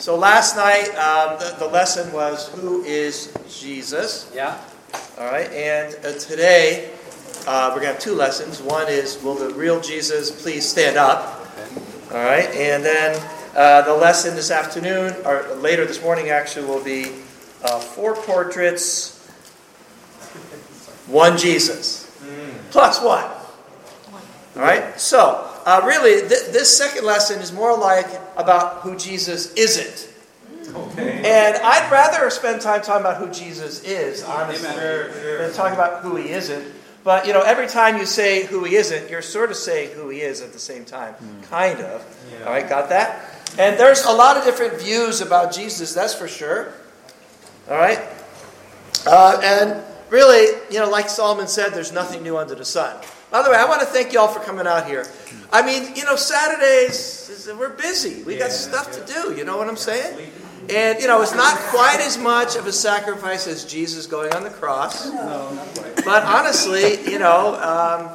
So last night, um, the, the lesson was Who is Jesus? Yeah. All right, and uh, today uh, we're going to have two lessons. One is Will the real Jesus please stand up? Okay. All right, and then uh, the lesson this afternoon, or later this morning actually, will be uh, four portraits, one Jesus, plus one. All right, so uh, really, th- this second lesson is more like about who Jesus isn't. Okay. And I'd rather spend time talking about who Jesus is, honestly, Amen. than talking about who he isn't. But you know, every time you say who he isn't, you're sort of saying who he is at the same time, kind of. Yeah. All right, got that? And there's a lot of different views about Jesus, that's for sure. All right, uh, and really, you know, like Solomon said, there's nothing new under the sun. By the way, I want to thank y'all for coming out here. I mean, you know, Saturdays we're busy. We got stuff yeah. to do. You know what I'm saying? And you know, it's not quite as much of a sacrifice as Jesus going on the cross. No, not quite. But honestly, you know, um,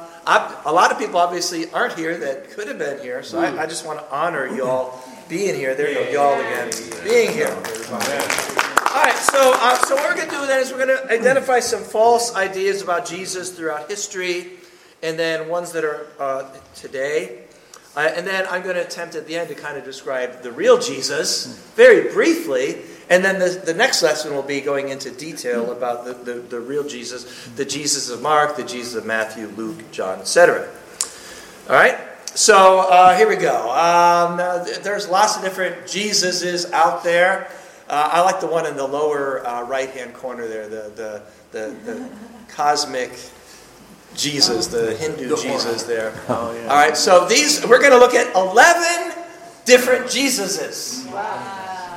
a lot of people obviously aren't here that could have been here. So I, I just want to honor y'all being here. There you go, y'all again, being here. All right, so uh, so what we're going to do then is we're going to identify some false ideas about Jesus throughout history, and then ones that are uh, today. Uh, and then I'm going to attempt at the end to kind of describe the real Jesus very briefly. And then the, the next lesson will be going into detail about the, the, the real Jesus, the Jesus of Mark, the Jesus of Matthew, Luke, John, etc. All right? So uh, here we go. Um, uh, there's lots of different Jesuses out there. Uh, I like the one in the lower uh, right hand corner there, the, the, the, the cosmic Jesus, the Hindu Jesus there. Oh, yeah. All right, so these, we're going to look at 11 different Jesuses.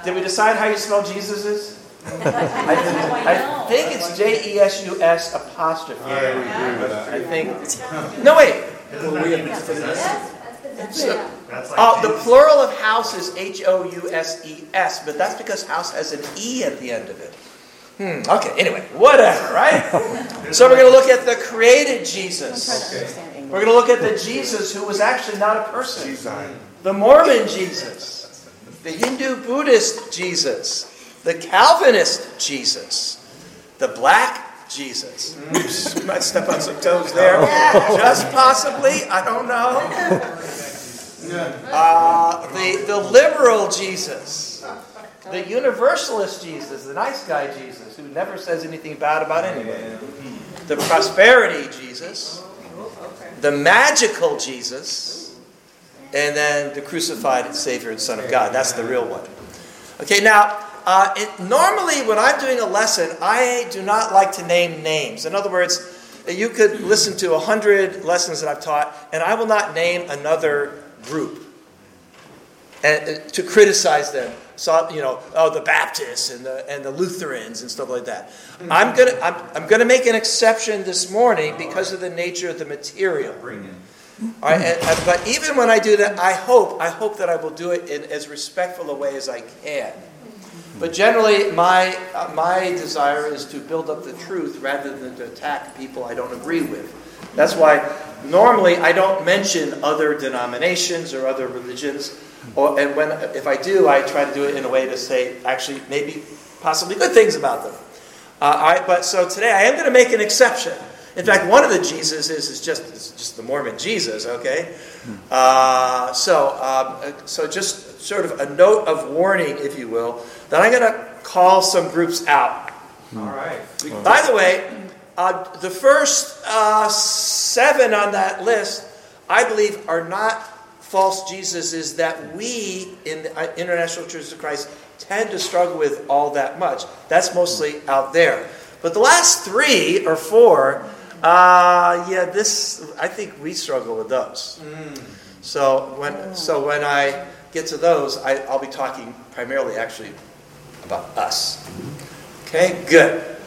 Did we decide how you spell Jesuses? I, I think it's J E S U S apostrophe. I think. No, wait. So- That's like Oh, the plural of house is H O U S E S, but that's because house has an E at the end of it. Hmm, okay, anyway, whatever, right? so we're going to look at the created Jesus. We're going to look at the Jesus who was actually not a person. The Mormon Jesus. The Hindu Buddhist Jesus. The Calvinist Jesus. The black Jesus. Oops, might step on some toes there. Just possibly, I don't know. Uh, the, the liberal Jesus, the universalist Jesus, the nice guy Jesus, who never says anything bad about anybody, the prosperity Jesus, the magical Jesus, and then the crucified Savior and Son of God. That's the real one. Okay, now, uh, it, normally when I'm doing a lesson, I do not like to name names. In other words, you could listen to a hundred lessons that I've taught, and I will not name another group and uh, to criticize them. So you know, oh, the Baptists and the and the Lutherans and stuff like that. I'm gonna I'm, I'm gonna make an exception this morning because of the nature of the material. All right, and, and- but even when I do that, I hope I hope that I will do it in as respectful a way as I can. But generally, my uh, my desire is to build up the truth rather than to attack people I don't agree with. That's why normally I don't mention other denominations or other religions, or, and when if I do, I try to do it in a way to say actually maybe possibly good things about them. Uh, all right, but so today I am going to make an exception. In fact, one of the Jesuses is just is just the Mormon Jesus. Okay, uh, so um, so just sort of a note of warning, if you will, that I'm going to call some groups out. All right. By the way, uh, the first uh, seven on that list, I believe, are not false Jesuses that we in the uh, International Church of Christ tend to struggle with all that much. That's mostly out there. But the last three or four, uh, yeah, this I think we struggle with those. So when so when I get to those, I, I'll be talking primarily actually about us. Okay, good.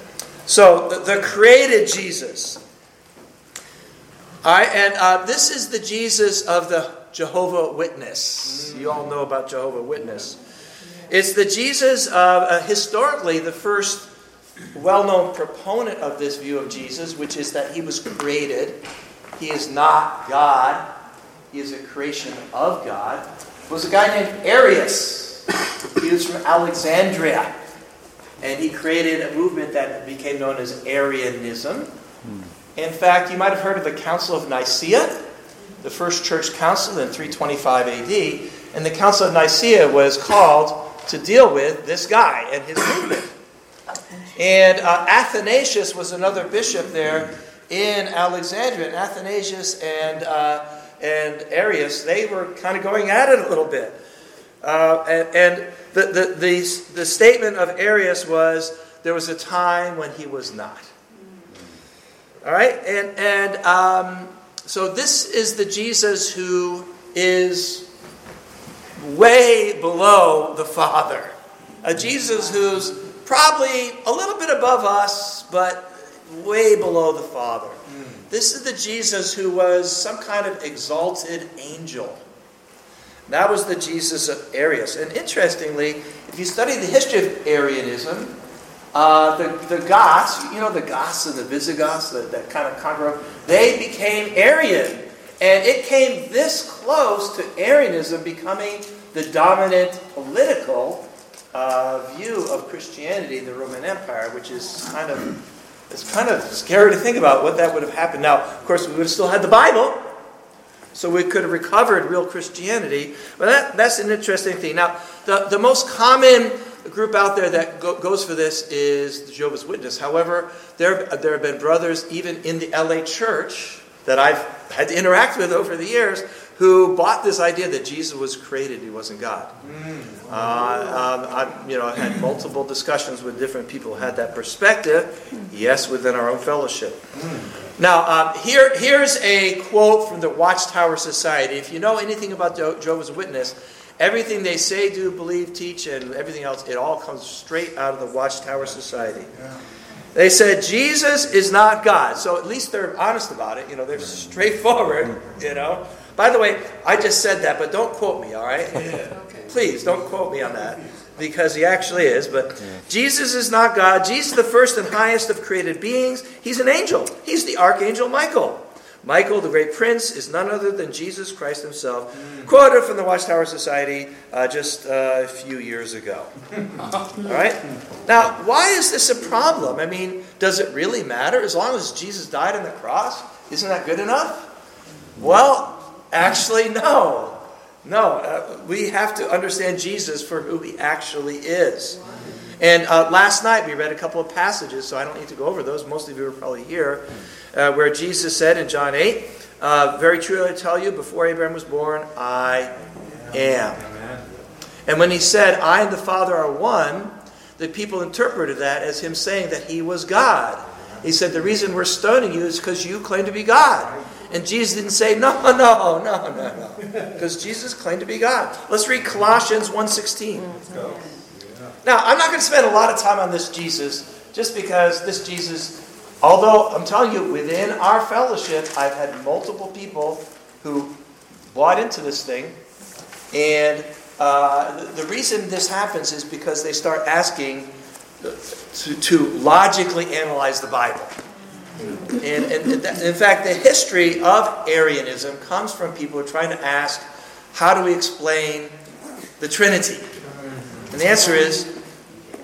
So the, the created Jesus. Right, and uh, this is the Jesus of the Jehovah Witness. You all know about Jehovah Witness. It's the Jesus of uh, historically the first well-known proponent of this view of Jesus, which is that he was created. He is not God. He is a creation of God. Was a guy named Arius. He he was from Alexandria. And he created a movement that became known as Arianism. In fact, you might have heard of the Council of Nicaea, the first church council in 325 AD. And the Council of Nicaea was called to deal with this guy and his movement. And uh, Athanasius was another bishop there in Alexandria. And Athanasius and, uh, and Arius, they were kind of going at it a little bit. Uh, and, and the, the, the, the statement of Arius was there was a time when he was not. All right? And, and um, so this is the Jesus who is way below the Father. A Jesus who's probably a little bit above us, but way below the Father. This is the Jesus who was some kind of exalted angel. That was the Jesus of Arius. And interestingly, if you study the history of Arianism, uh, the, the Goths, you know, the Goths and the Visigoths, that, kind of conquer, they became Arian. And it came this close to Arianism becoming the dominant political uh, view of Christianity in the Roman Empire, which is kind of it's kind of scary to think about what that would have happened. Now, of course, we would have still had the Bible, so we could have recovered real Christianity. But that, that's an interesting thing. Now, the, the most common group out there that go, goes for this is the Jehovah's Witness. However, there, there have been brothers even in the LA church that I've had to interact with over the years who bought this idea that Jesus was created, he wasn't God. Uh, um, I've you know, had multiple discussions with different people who had that perspective, yes, within our own fellowship. Now, um, here, here's a quote from the Watchtower Society. If you know anything about Jehovah's Witness, everything they say, do, believe, teach, and everything else, it all comes straight out of the Watchtower Society. They said Jesus is not God. So at least they're honest about it. You know, they're straightforward, you know. By the way, I just said that, but don't quote me, all right? Please don't quote me on that because he actually is. But yeah. Jesus is not God. Jesus is the first and highest of created beings. He's an angel. He's the archangel Michael. Michael, the great prince, is none other than Jesus Christ himself, mm. quoted from the Watchtower Society uh, just uh, a few years ago. All right? Now, why is this a problem? I mean, does it really matter? As long as Jesus died on the cross, isn't that good enough? Well, actually, no. No, uh, we have to understand Jesus for who he actually is. And uh, last night we read a couple of passages, so I don't need to go over those. Most of you are probably here, uh, where Jesus said in John 8, uh, Very truly I tell you, before Abraham was born, I am. And when he said, I and the Father are one, the people interpreted that as him saying that he was God. He said, The reason we're stoning you is because you claim to be God. And Jesus didn't say, no, no, no, no, no. Because Jesus claimed to be God. Let's read Colossians 1.16. Now, I'm not going to spend a lot of time on this Jesus, just because this Jesus, although I'm telling you, within our fellowship, I've had multiple people who bought into this thing. And uh, the, reason this happens is because they start asking to, to logically analyze the Bible. And, and, in fact, the history of Arianism comes from people trying to ask, how do we explain the Trinity? And the answer is,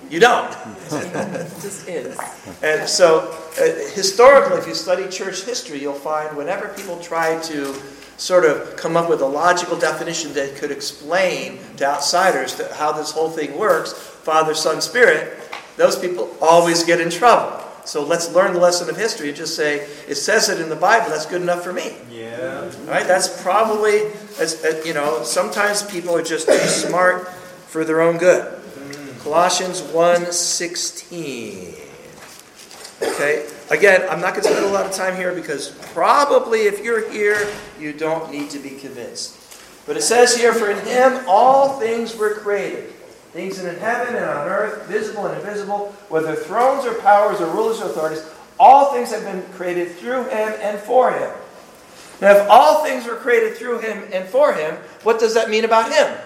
you don't. just is. And so, uh, historically, if you study church history, you'll find whenever people try to sort of come up with a logical definition that could explain to outsiders to how this whole thing works, Father, Son, Spirit, those people always get in trouble. So let's learn the lesson of history and just say, it says it in the Bible, that's good enough for me. Yeah. All right? That's probably, as, uh, you know, sometimes people are just too smart for their own good. Colossians 1.16. Okay? Again, I'm not going to spend a lot of time here because probably if you're here, you don't need to be convinced. But it says here, for in him all things were created things in heaven and on earth, visible and invisible, whether thrones or powers or rulers or authorities, all things have been created through him and for him. Now, if all things were created through him and for him, what does that mean about him?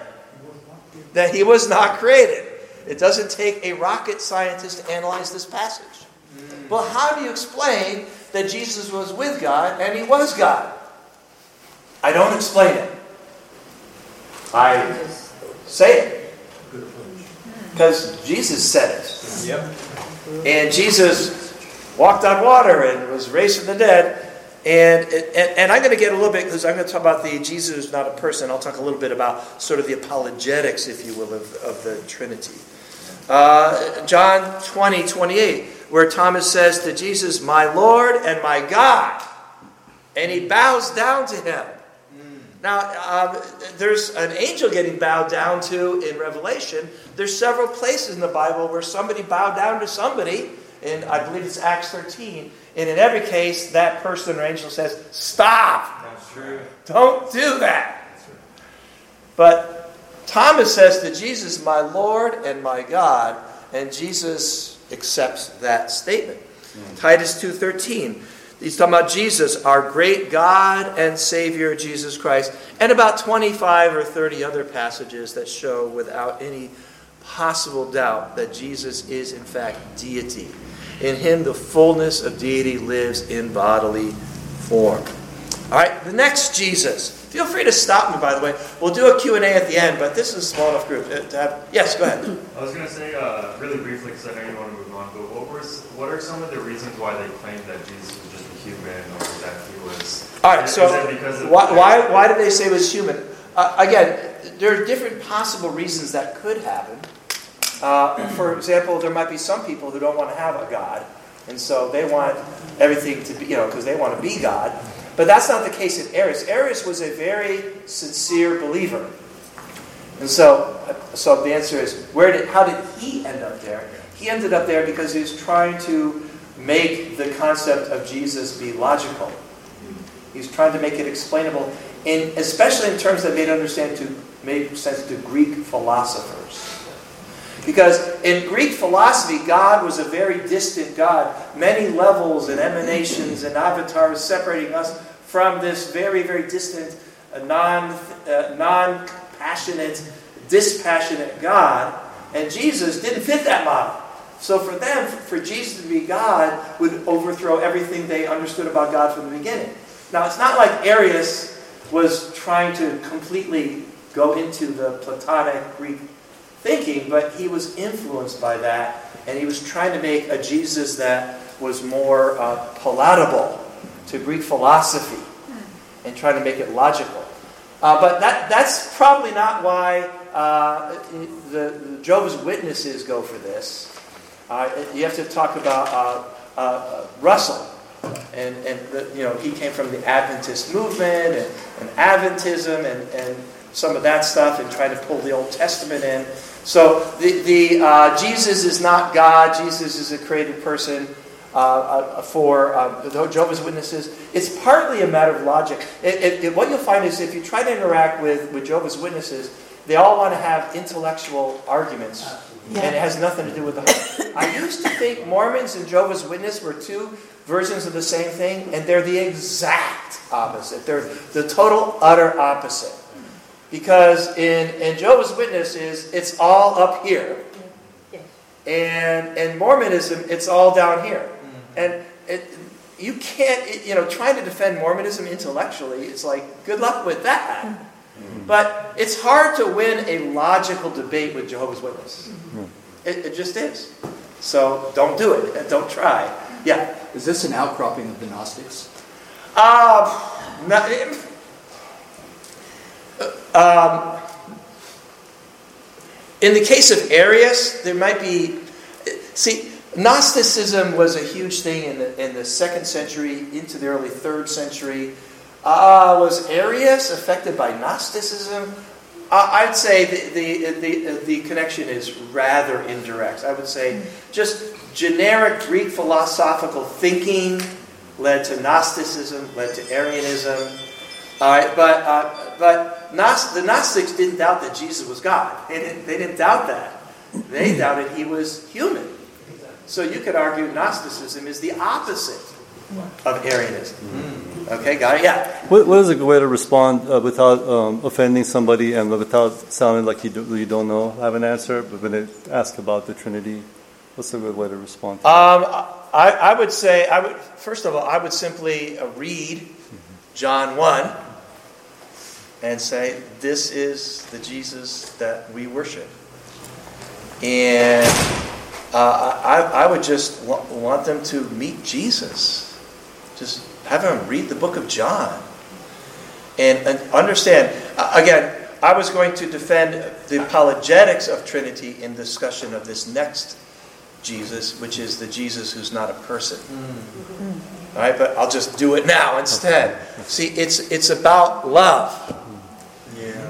That he was not created. It doesn't take a rocket scientist to analyze this passage. But how do you explain that Jesus was with God and he was God? I don't explain it. I say it. Because Jesus said it. Yep. And Jesus walked on water and was raised from the dead. And, and, and I'm going to get a little bit, because I'm going to talk about the Jesus is not a person. I'll talk a little bit about sort of the apologetics, if you will, of, of the Trinity. Uh, John 20, 28, where Thomas says to Jesus, My Lord and my God. And he bows down to him. Now, um, there's an angel getting bowed down to in Revelation. There's several places in the Bible where somebody bowed down to somebody, and I believe it's Acts 13. And in every case, that person or angel says, Stop! That's true. Don't do that. But Thomas says to Jesus, My Lord and my God, and Jesus accepts that statement. Hmm. Titus 2:13. He's talking about Jesus, our great God and Savior Jesus Christ, and about 25 or 30 other passages that show without any possible doubt that Jesus is in fact deity. In him the fullness of deity lives in bodily form. All right, the next Jesus. Feel free to stop me, by the way. We'll do a Q&A at the end, but this is a small enough group uh, to have... Yes, go ahead. I was going to say, uh, really briefly, because I know you want to move on, but what, were, what are some of the reasons why they claimed that Jesus was just a human or that he was. All right, so why, why, why did they say it was human? Uh, again, there are different possible reasons that could happen. Uh, for example, there might be some people who don't want to have a God, and so they want everything to be, you know, because they want to be God. But that's not the case in Arius. Arius was a very sincere believer. And so, so the answer is, where did, how did he end up there? He ended up there because he was trying to make the concept of Jesus be logical. He's trying to make it explainable, in, especially in terms that made understand to made sense to Greek philosophers. Because in Greek philosophy, God was a very distant God, many levels and emanations and avatars separating us from this very, very distant, uh, non, uh, non-passionate, dispassionate God. And Jesus didn't fit that model. So for them, for Jesus to be God would overthrow everything they understood about God from the beginning. Now, it's not like Arius was trying to completely go into the Platonic Greek thinking, but he was influenced by that, and he was trying to make a Jesus that was more uh, palatable to Greek philosophy and trying to make it logical. Uh, but that, that's probably not why uh, the, the Jehovah's Witnesses go for this. Uh, you have to talk about uh, uh, Russell. And, and the, you know, he came from the Adventist movement and, and Adventism and, and some of that stuff and trying to pull the Old Testament in. So the, the uh, Jesus is not God. Jesus is a created person. Uh, uh, for uh, Jehovah's Witnesses, it's partly a matter of logic. It, it, what you'll find is if you try to interact with, with Jehovah's Witnesses, they all want to have intellectual arguments, and it has nothing to do with the heart. I used to think Mormons and Jehovah's Witnesses were two versions of the same thing, and they're the exact opposite. They're the total, utter opposite. Because in, in Jehovah's Witnesses, it's all up here. And in Mormonism, it's all down here. Mm-hmm. And it, you can't, it, you know, trying to defend Mormonism intellectually, it's like, good luck with that. Mm-hmm. But it's hard to win a logical debate with Jehovah's Witnesses. Mm-hmm. It, it just is. So don't do it. Don't try. Yeah. Is this an outcropping of the Gnostics? Uh, no, it- um, in the case of Arius, there might be. See, Gnosticism was a huge thing in the, in the second century into the early third century. Uh, was Arius affected by Gnosticism? Uh, I'd say the, the, the, the connection is rather indirect. I would say just generic Greek philosophical thinking led to Gnosticism, led to Arianism. All right, but, uh, but the Gnostics didn't doubt that Jesus was God. They didn't, they didn't doubt that. They doubted he was human. So you could argue Gnosticism is the opposite of Arianism. Okay, got it? Yeah. What, what is a good way to respond uh, without um, offending somebody and without sounding like you, do, you don't know, I have an answer, but when they ask about the Trinity, what's a good way to respond to Um, I, I would say, I would first of all, I would simply uh, read John 1 and say, This is the Jesus that we worship. And uh, I, I would just wa- want them to meet Jesus. Just have them read the book of John. And, and understand, uh, again, I was going to defend the apologetics of Trinity in discussion of this next Jesus, which is the Jesus who's not a person. All right, but I'll just do it now instead. See, it's, it's about love.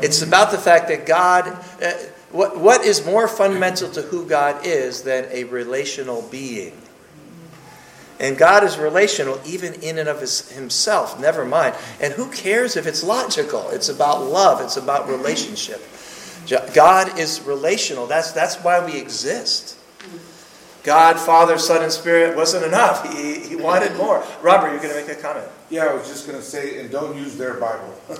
It's about the fact that God, uh, what, what is more fundamental to who God is than a relational being? And God is relational even in and of his, himself, never mind. And who cares if it's logical? It's about love, it's about relationship. God is relational. That's, that's why we exist. God, Father, Son, and Spirit wasn't enough. He, he wanted more. Robert, you're going to make a comment. Yeah, I was just gonna say, and don't use their Bible.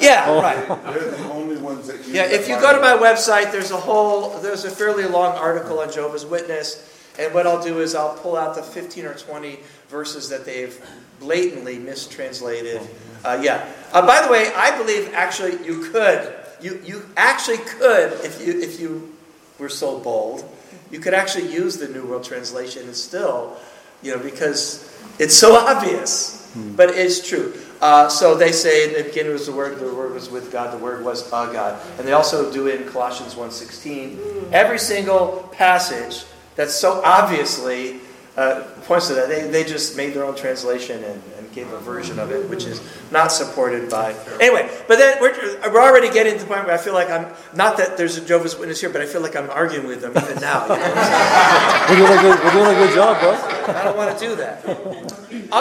Yeah, right. They're the only ones that use. Yeah, that if you go to my website, there's a whole, there's a fairly long article on Jehovah's Witness. And what I'll do is I'll pull out the 15 or 20 verses that they've blatantly mistranslated. Uh, yeah. Uh, by the way, I believe actually you could, you, you actually could, if you, if you were so bold, you could actually use the New World Translation and still, you know, because it's so obvious. But it's true. Uh, so they say in the beginning was the Word, the Word was with God, the Word was a God. And they also do it in Colossians 1.16. Every single passage that's so obviously uh, points to that. They, they just made their own translation and gave a version of it, which is not supported by. Anyway, but then we're, we're already getting to the point where I feel like I'm, not that there's a Jehovah's Witness here, but I feel like I'm arguing with them even now. You know? We're doing a good, we're doing a good job, bro. I don't want to do that.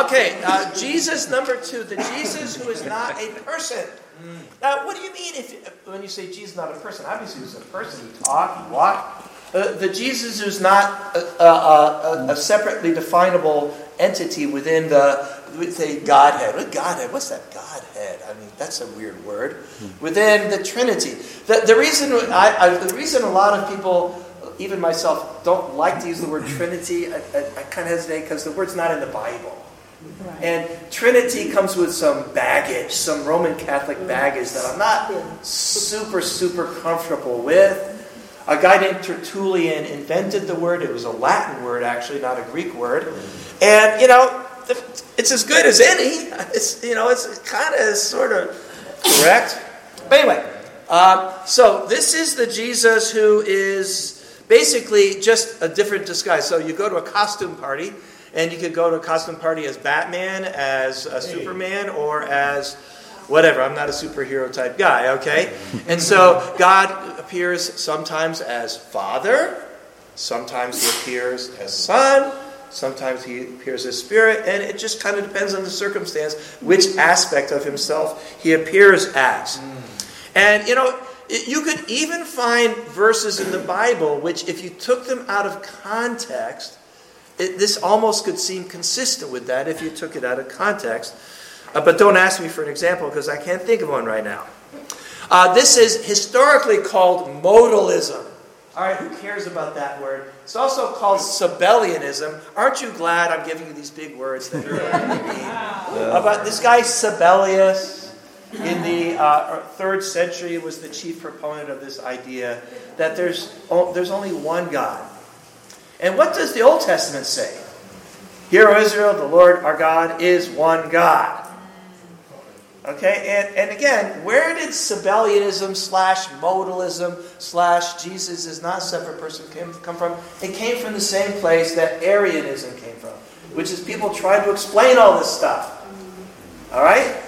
Okay, uh, Jesus number two, the Jesus who is not a person. Now, what do you mean if when you say Jesus is not a person? Obviously, he's a person. He talked, he walked. Uh, the Jesus who's not a, a, a, a separately definable entity within the we'd say Godhead. What Godhead? What's that Godhead? I mean, that's a weird word. Hmm. Within the Trinity. The, the reason I, I, the reason a lot of people, even myself, don't like to use the word Trinity. I, I, I kind of hesitate because the word's not in the Bible. And Trinity comes with some baggage, some Roman Catholic mm. baggage that I'm not super, super comfortable with. A guy named Tertullian invented the word. It was a Latin word, actually, not a Greek word. Mm. And, you know, it's as good as any. It's, you know, it's kind of sort of correct. But anyway, um, so this is the Jesus who is basically just a different disguise. So you go to a costume party, and you could go to a costume party as Batman, as a Superman, or as whatever. I'm not a superhero type guy, okay? And so God appears sometimes as Father, sometimes he appears as Son, sometimes he appears as Spirit, and it just kind of depends on the circumstance which aspect of himself he appears as. And you know, you could even find verses in the Bible which, if you took them out of context, it, this almost could seem consistent with that if you took it out of context. Uh, but don't ask me for an example because I can't think of one right now. Uh, this is historically called modalism. All right, who cares about that word? It's also called Sabellianism. Aren't you glad I'm giving you these big words that are about this guy Sabellius in the uh, third century was the chief proponent of this idea that there's o- there's only one God. And what does the Old Testament say? Hear, O Israel, the Lord our God is one God. Okay, and, and again, where did Sabellianism slash modalism slash Jesus is not a separate person came, come from? It came from the same place that Arianism came from, which is people trying to explain all this stuff. All right?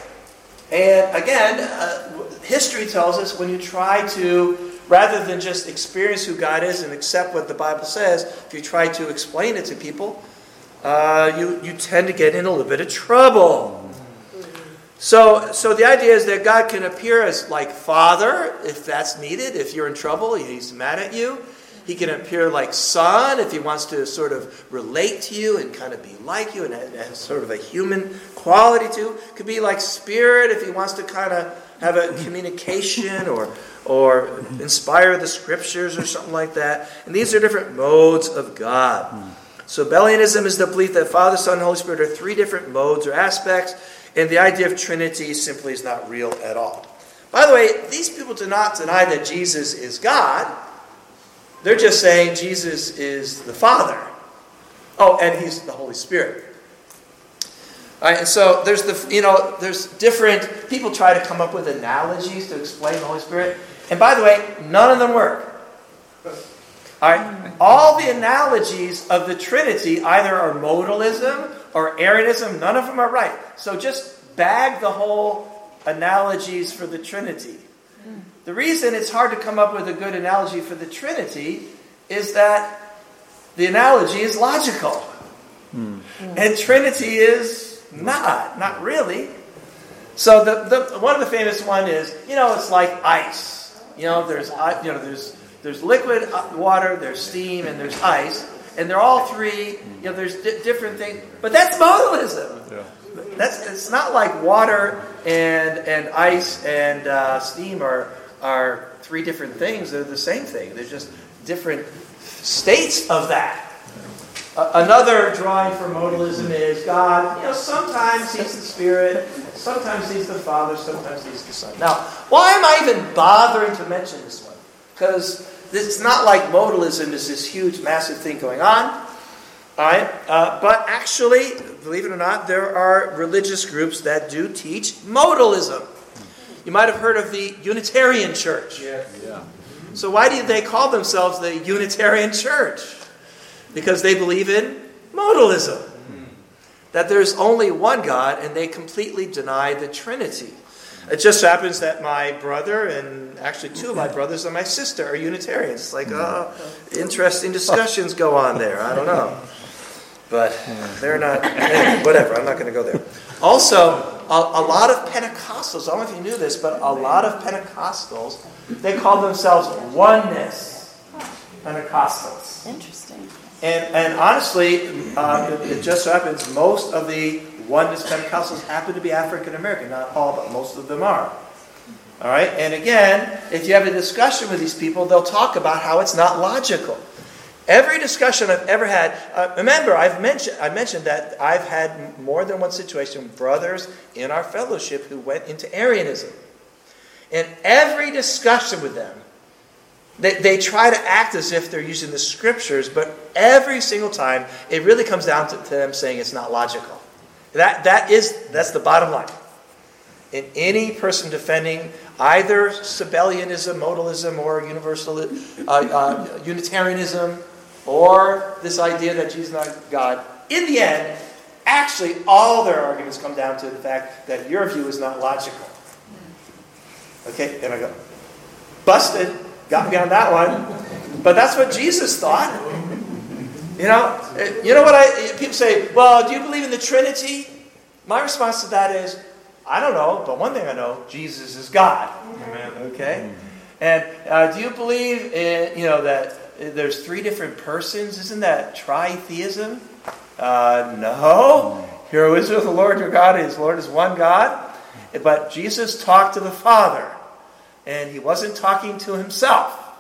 And again, uh, history tells us when you try to, rather than just experience who God is and accept what the Bible says, if you try to explain it to people, uh, you, you tend to get in a little bit of trouble. So, so the idea is that God can appear as like Father, if that's needed. If you're in trouble, He's mad at you. He can appear like Son, if He wants to sort of relate to you and kind of be like you and have sort of a human quality to. Could be like Spirit, if He wants to kind of have a communication or or inspire the Scriptures or something like that. And these are different modes of God. Hmm. Sabellianism is the belief that Father, Son, and Holy Spirit are three different modes or aspects, and the idea of Trinity simply is not real at all. By the way, these people do not deny that Jesus is God. They're just saying Jesus is the Father. Oh, and he's the Holy Spirit. All right, and so there's the you know there's different people try to come up with analogies to explain the Holy Spirit, and by the way, none of them work. All right, all the analogies of the Trinity either are modalism or Arianism. None of them are right. So just bag the whole analogies for the Trinity. The reason it's hard to come up with a good analogy for the Trinity is that the analogy is logical. And Trinity is not, not really. So the, the one of the famous one is, you know, it's like ice. You know, there's uh, you know there's there's liquid uh, water, there's steam, and there's ice, and they're all three. You know, there's di- different things, but that's modalism. Yeah. That's it's not like water and and ice and uh, steam are are three different things. They're the same thing. They're just different states of that. A- another drawing for modalism is God. You know, sometimes He's the Spirit, sometimes He's the Father, sometimes He's the Son. Now, why am I even bothering to mention this one? Because it's not like modalism is this huge, massive thing going on. All right, uh, but actually, believe it or not, there are religious groups that do teach modalism. You might have heard of the Unitarian Church. Yeah. So why do they call themselves the Unitarian Church? Because they believe in modalism. That there's only one God and they completely deny the Trinity. It just happens that my brother and actually two of my brothers and my sister are Unitarians. It's like, oh, interesting discussions go on there. I don't know. But they're not, anyway, whatever, I'm not going to go there. Also, a, a lot of Pentecostals, I don't know if you knew this, but a lot of Pentecostals, they call themselves oneness Pentecostals. Interesting. And, and honestly, uh, it, it just so happens most of the oneness Pentecostals happen to be African American. Not all, but most of them are. All right? And again, if you have a discussion with these people, they'll talk about how it's not logical. Every discussion I've ever had, uh, remember, I've mentioned, I mentioned that I've had more than one situation with brothers in our fellowship who went into Arianism. And every discussion with them, they, they try to act as if they're using the scriptures, but every single time it really comes down to, to them saying it's not logical. That, that is, that's the bottom line. In any person defending either Sabellianism, modalism, or universal uh, uh, Unitarianism, or this idea that Jesus is not God, in the end, actually all their arguments come down to the fact that your view is not logical. Okay, and I go, busted. Got me on that one. But that's what Jesus thought. You know, eh, you know what I people say, well, do you believe in the Trinity? My response to that is, I don't know, but one thing I know, Jesus is God. Amen. Okay? And uh, do you believe in, you know, that there's three different persons? Isn't that tritheism? Uh, no. Hear Israel, the Lord your God, his Lord is one God. But Jesus talked to the Father, and he wasn't talking to himself.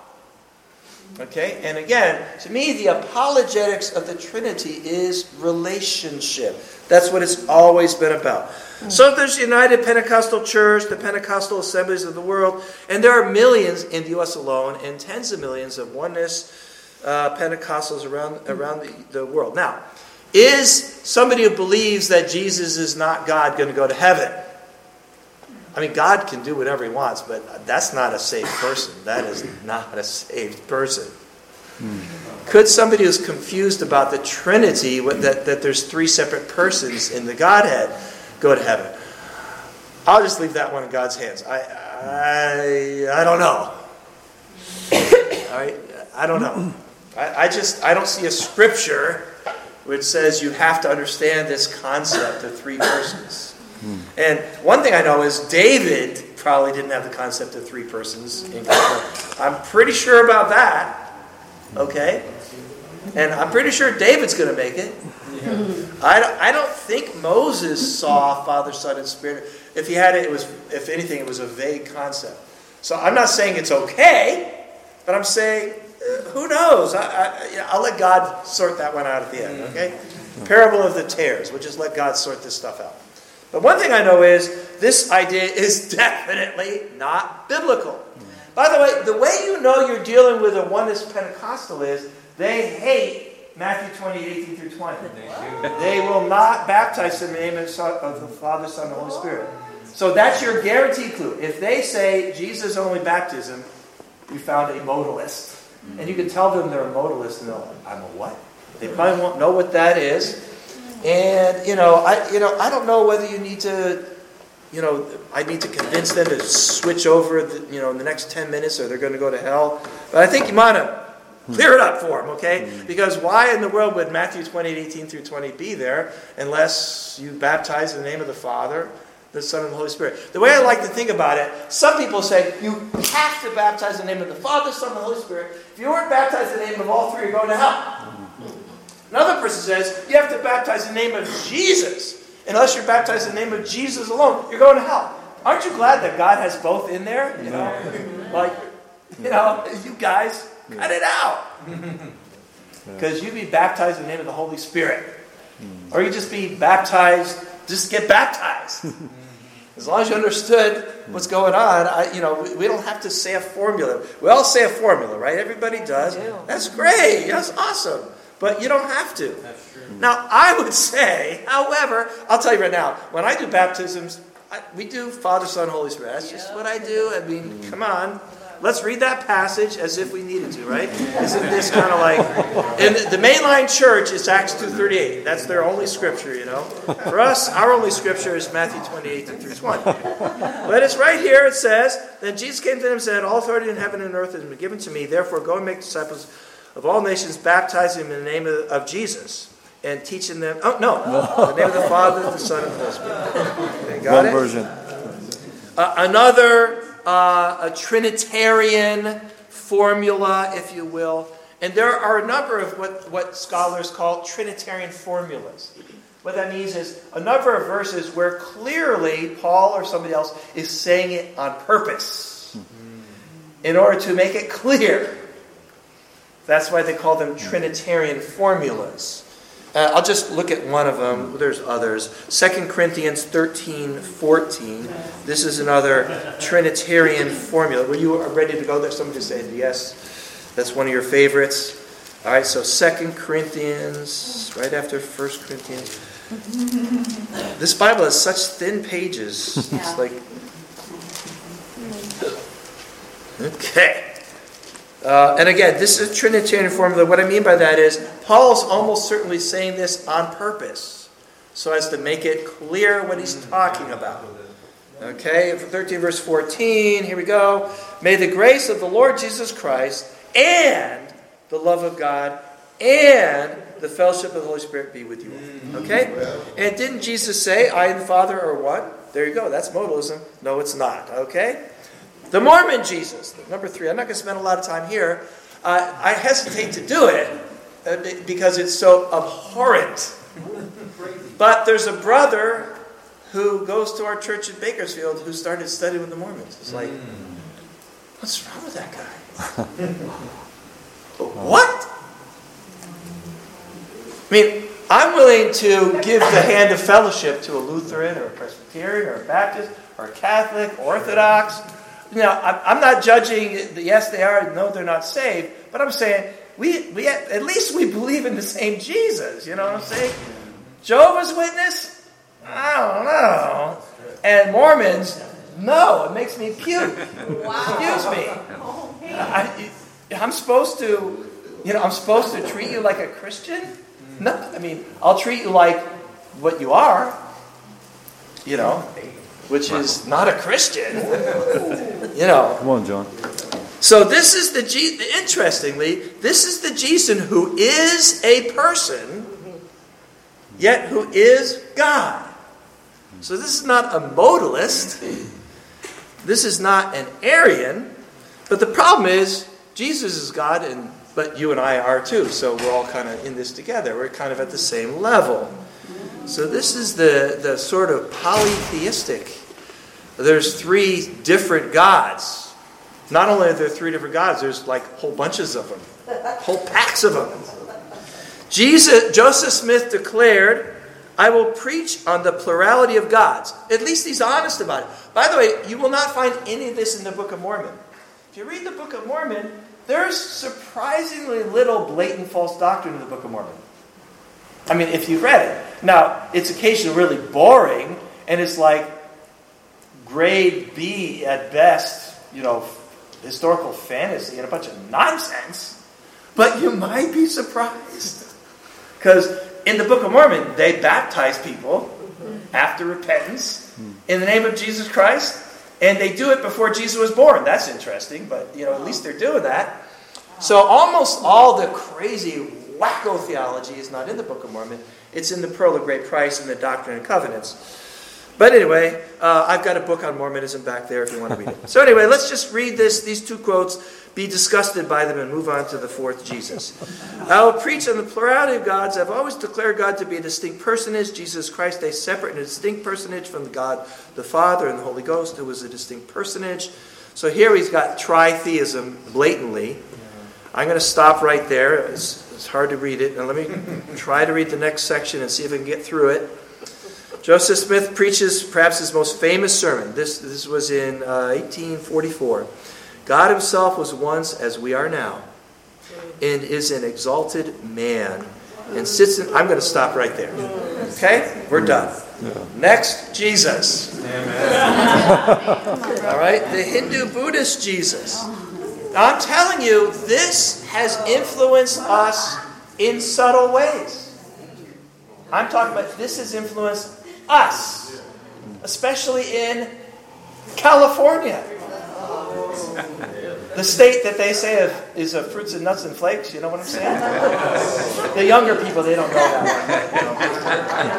Okay? And again, to me, the apologetics of the Trinity is relationship. That's what it's always been about. So there's the United Pentecostal Church, the Pentecostal Assemblies of the world, and there are millions in the U.S. alone, and tens of millions of oneness uh, Pentecostals around around the, the world. Now, is somebody who believes that Jesus is not God going to go to heaven? I mean, God can do whatever He wants, but that's not a saved person. That is not a saved person. Could somebody who's confused about the Trinity, that, that there's three separate persons in the Godhead, go to heaven? I'll just leave that one in God's hands. I, I, I don't know. Right, I don't know. I, I just I don't see a scripture which says you have to understand this concept of three persons. And one thing I know is David probably didn't have the concept of three persons in God. I'm pretty sure about that. Okay? And I'm pretty sure David's going to make it. I don't, I don't think Moses saw Father, Son, and Spirit. If he had it, it was, if anything, it was a vague concept. So I'm not saying it's okay, but I'm saying, eh, who knows? I, I, you know, I'll let God sort that one out at the end, okay? Parable of the tares. We'll just let God sort this stuff out. But one thing I know is this idea is definitely not biblical. By the way, the way you know you're dealing with a oneness Pentecostal is they hate Matthew 20, 18 through 20. They will not baptize in the name of the Son- of the Father, Son, and Holy Spirit. So that's your guarantee clue. If they say Jesus only baptism, you found a modalist. And you can tell them they're a modalist and they're like, I'm a what? They probably won't know what that is. And you know, I you know, I don't know whether you need to you know, I need to convince them to switch over, the, you know, in the next 10 minutes or they're going to go to hell. But I think you might have hmm. clear it up for them, okay? Hmm. Because why in the world would Matthew 28, 18 through 20 be there unless you baptize in the name of the Father, the Son, and the Holy Spirit? The way I like to think about it, some people say you have to baptize in the name of the Father, Son, and the Holy Spirit. If you weren't baptized in the name of all three, you're going to hell. Another person says you have to baptize in the name of Jesus. Unless you're baptized in the name of Jesus alone, you're going to hell. Aren't you glad that God has both in there? You know, like, you know, you guys, cut it out. Because you'd be baptized in the name of the Holy Spirit. Or you just be baptized, just get baptized. As long as you understood what's going on, I, you know, we, we don't have to say a formula. We all say a formula, right? Everybody does. do. That's great. That's awesome. But you don't have to. Now, I would say, however, I'll tell you right now, when I do baptisms, I, we do Father, Son, Holy Spirit. That's just what I do. I mean, come on. Let's read that passage as if we needed to, right? Isn't this kind of like in the mainline church? It's Acts two thirty eight. That's their only scripture, you know. For us, our only scripture is Matthew twenty eight through twenty. But it's right here. It says, "Then Jesus came to them and said, All authority in heaven and earth has been given to me. Therefore, go and make disciples of all nations, baptizing them in the name of, of Jesus." And teaching them, oh no, the name of the Father, the Son, and the Holy Spirit. One it? version. Uh, another uh, a Trinitarian formula, if you will. And there are a number of what, what scholars call Trinitarian formulas. What that means is a number of verses where clearly Paul or somebody else is saying it on purpose in order to make it clear. That's why they call them Trinitarian formulas. Uh, I'll just look at one of them. There's others. 2 Corinthians 13, 14. This is another Trinitarian formula. Were you ready to go there? Somebody said yes. That's one of your favorites. All right, so 2 Corinthians, right after 1 Corinthians. This Bible has such thin pages. It's Yeah. like. Okay. Uh, and again, this is a Trinitarian formula. What I mean by that is, Paul's almost certainly saying this on purpose, so as to make it clear what he's talking about. Okay, 13 verse 14, here we go. May the grace of the Lord Jesus Christ and the love of God and the fellowship of the Holy Spirit be with you. Okay? And didn't Jesus say, I and the Father are one? There you go. That's modalism. No, it's not. Okay? The Mormon Jesus, number three. I'm not going to spend a lot of time here. Uh, I hesitate to do it uh, because it's so abhorrent. But there's a brother who goes to our church in Bakersfield who started studying with the Mormons. It's like, what's wrong with that guy? what? I mean, I'm willing to give the hand of fellowship to a Lutheran or a Presbyterian or a Baptist or a Catholic, Orthodox. You know, I'm I'm not judging. the- Yes, they are. No, they're not saved. But I'm saying we, we at least we believe in the same Jesus. You know what I'm saying? Jehovah's Witness, I don't know, and Mormons, no. It makes me puke. Excuse me. I, I'm supposed to, you know, I'm supposed to treat you like a Christian. No, I mean, I'll treat you like what you are. You know, which is not a Christian. you know. Come on, John. So this is the Je- interestingly, this is the Jesus who is a person, yet who is God. So this is not a modalist. This is not an Arian. But the problem is, Jesus is God, and but you and I are too. So we're all kind of in this together. We're kind of at the same level. So this is the, the sort of polytheistic. There's three different gods. Not only are there three different gods, there's like whole bunches of them, whole packs of them. Jesus, Joseph Smith declared, I will preach on the plurality of gods. At least he's honest about it. By the way, you will not find any of this in the Book of Mormon. if you read the Book of Mormon, there's surprisingly little blatant false doctrine in the Book of Mormon. I mean, if you've read it. Now, it's occasionally really boring, and it's like grade B at best, you know, historical fantasy and a bunch of nonsense. But you might be surprised. Because in the Book of Mormon, they baptize people after repentance in the name of Jesus Christ, and they do it before Jesus was born. That's interesting, but you know, at least they're doing that. So almost all the crazy wacko theology is not in the Book of Mormon. It's in the Pearl of Great Price and the Doctrine and Covenants. But anyway, uh, I've got a book on Mormonism back there if you want to read it. So anyway, let's just read this, these two quotes, be disgusted by them, and move on to the fourth Jesus. I will preach on the plurality of gods. I've always declared God to be a distinct personage, Jesus Christ a separate and distinct personage from God the Father and the Holy Ghost, who was a distinct personage. So here he's got tritheism blatantly. I'm going to stop right there. It's, it's hard to read it. And let me try to read the next section and see if I can get through it. Joseph Smith preaches perhaps his most famous sermon. This, this was in uh, 1844. God himself was once as we are now, and is an exalted man, and sits in. I'm going to stop right there. Okay? We're done. Next, Jesus. Amen. All right? The Hindu Buddhist Jesus. I'm telling you, this has influenced us in subtle ways. I'm talking about this has influenced us, especially in California. The state that they say is of fruits and nuts and flakes, you know what I'm saying? The younger people, they don't know that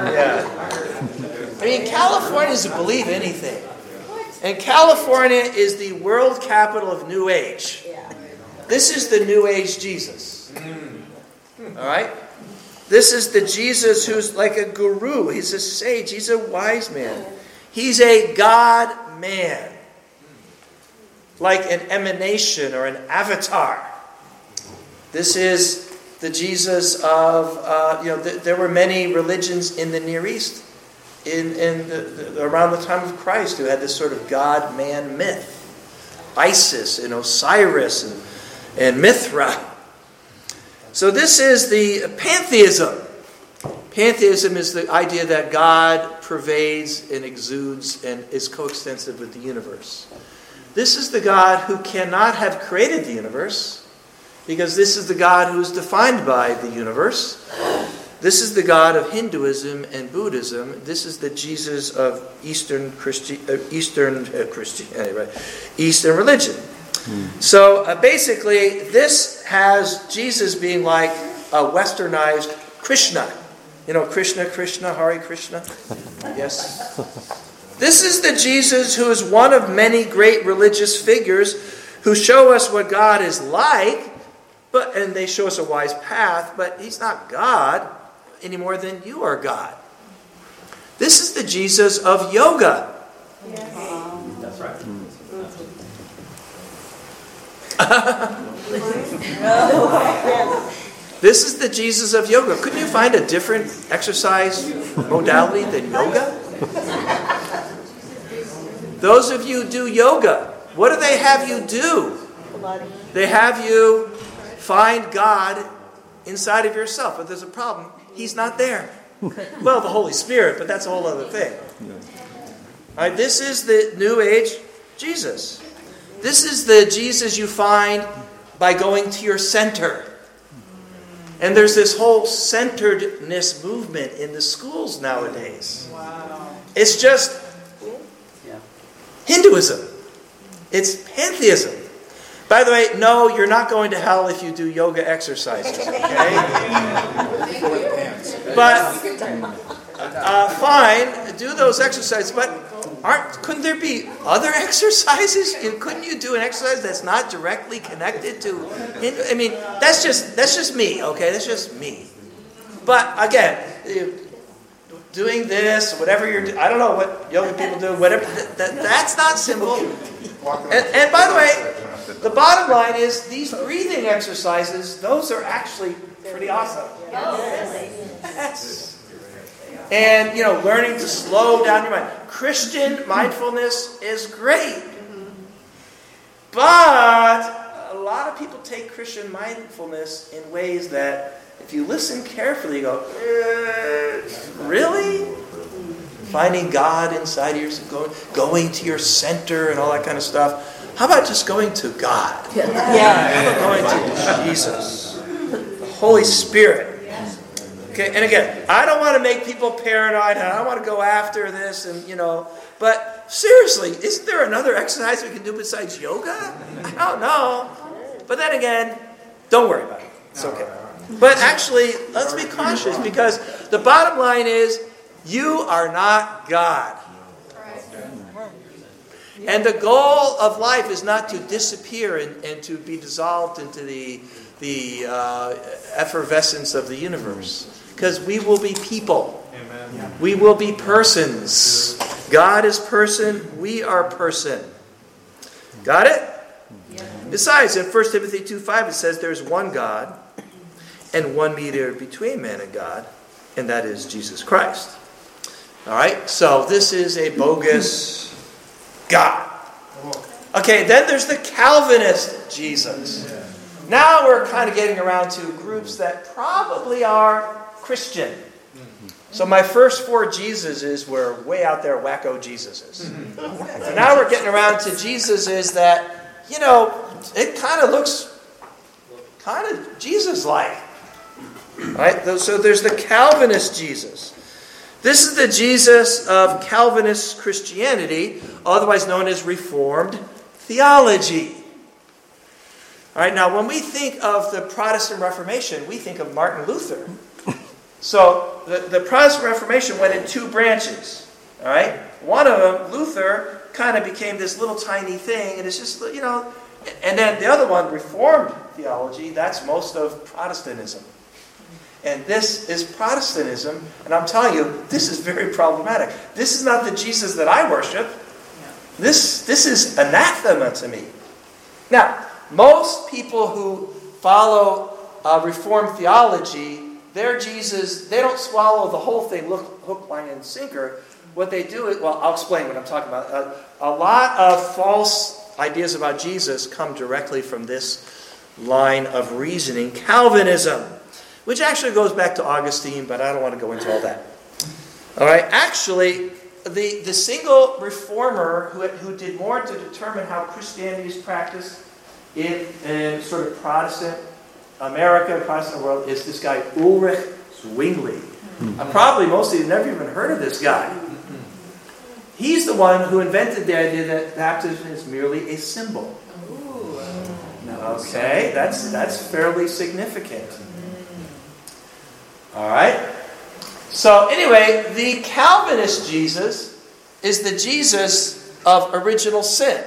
one. Yeah. I mean, California doesn't believe anything. And California is the world capital of New Age. This is the New Age Jesus. All right? This is the Jesus who's like a guru. He's a sage. He's a wise man. He's a God man. Like an emanation or an avatar. This is the Jesus of, uh, you know, th- there were many religions in the Near East in, in the, the, around the time of Christ who had this sort of God man myth. Isis and Osiris and, and Mithra. So this is the pantheism. Pantheism is the idea that God pervades and exudes and is coextensive with the universe. This is the God who cannot have created the universe because this is the God who is defined by the universe. This is the God of Hinduism and Buddhism. This is the Jesus of Eastern Christi- uh, Eastern uh, Christianity, right? Eastern religion. So uh, basically, this has Jesus being like a westernized Krishna. You know, Krishna, Krishna, Hare Krishna. Yes. This is the Jesus who is one of many great religious figures who show us what God is like, but and they show us a wise path, but he's not God any more than you are God. This is the Jesus of yoga. That's right. This is the Jesus of yoga. Couldn't you find a different exercise modality than yoga? Those of you do yoga, what do they have you do? They have you find God inside of yourself. But there's a problem. He's not there. Well, the Holy Spirit, but that's a whole other thing. All right, this is the New Age Jesus. This is the Jesus you find by going to your center. And there's this whole centeredness movement in the schools nowadays. Wow. It's just Hinduism. It's pantheism. By the way, no, you're not going to hell if you do yoga exercises, okay? But uh, fine, do those exercises, but aren't couldn't there be other exercises? You- Couldn't you do an exercise that's not directly connected to? I mean, that's just that's just me, okay? That's just me. But again, doing this, whatever you're, I don't know what yoga people do, whatever. That, that, that's not simple. And, and by the way, the bottom line is these breathing exercises; those are actually pretty awesome. Oh, yes. And you know, learning to slow down your mind. Christian mindfulness is great. But a lot of people take Christian mindfulness in ways that, if you listen carefully, you go, eh, really? Finding God inside of yourself, going, going to your center and all that kind of stuff. How about just going to God? Yeah. How about going to Jesus? The Holy Spirit. Okay, and again, I don't want to make people paranoid. and I don't want to go after this, and you know. But seriously, isn't there another exercise we can do besides yoga? I don't know. But then again, don't worry about it. It's okay. But actually, let's be cautious because the bottom line is, you are not God. And the goal of life is not to disappear and, and to be dissolved into the, the uh, effervescence of the universe. Because we will be people. Amen. We will be persons. God is person, we are person. Got it? Besides, in 1 Timothy 2 5, it says there's one God and one mediator between man and God, and that is Jesus Christ. All right? So this is a bogus God. Okay, then there's the Calvinist Jesus. Now we're kind of getting around to groups that probably are Christian. So my first four Jesuses were way out there wacko Jesuses. So now we're getting around to Jesuses that, you know, it kind of looks kind of Jesus-like. Right? So there's the Calvinist Jesus. This is the Jesus of Calvinist Christianity, otherwise known as Reformed theology. All right, now when we think of the Protestant Reformation, we think of Martin Luther. So the, the Protestant Reformation went in two branches. All right, one of them, Luther, kind of became this little tiny thing, and it's just you know, and then the other one, Reformed theology. That's most of Protestantism. And this is Protestantism, and I'm telling you, this is very problematic. This is not the Jesus that I worship. This, this is anathema to me. Now, most people who follow uh, Reformed theology, their Jesus, they don't swallow the whole thing, look, hook, line, and sinker. What they do is, well, I'll explain what I'm talking about. A lot of false ideas about Jesus come directly from this line of reasoning, Calvinism which actually goes back to Augustine, but I don't want to go into all that. All right, actually, the, the single reformer who, who did more to determine how Christianity is practiced in, in sort of Protestant America, Protestant world, is this guy Ulrich Zwingli. Uh, probably most of you never even heard of this guy. He's the one who invented the idea that baptism is merely a symbol. Okay, that's, that's fairly significant. All right? So, anyway, the Calvinist Jesus is the Jesus of original sin.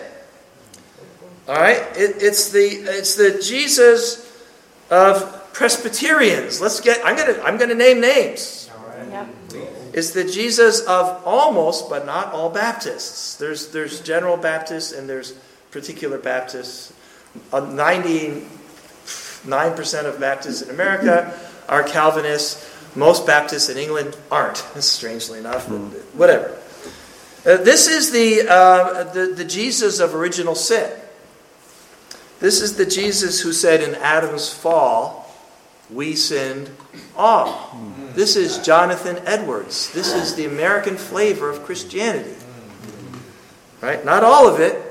All right? It, it's, the, it's the Jesus of Presbyterians. Let's get, I'm going to I'm to name names. Yep. It's the Jesus of almost, but not all Baptists. There's, there's general Baptists and there's particular Baptists. Uh, 99% of Baptists in America are Calvinists. Most Baptists in England aren't, strangely enough, but whatever. Uh, this is the, uh, the, the Jesus of original sin. This is the Jesus who said in Adam's fall, we sinned all. This is Jonathan Edwards. This is the American flavor of Christianity. Right? Not all of it.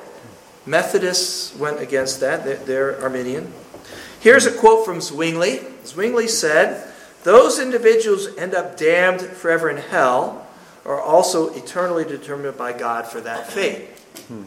Methodists went against that. They're, they're Arminian. Here's a quote from Zwingli. Zwingli said, Those individuals end up damned forever in hell are also eternally determined by God for that fate. Hmm.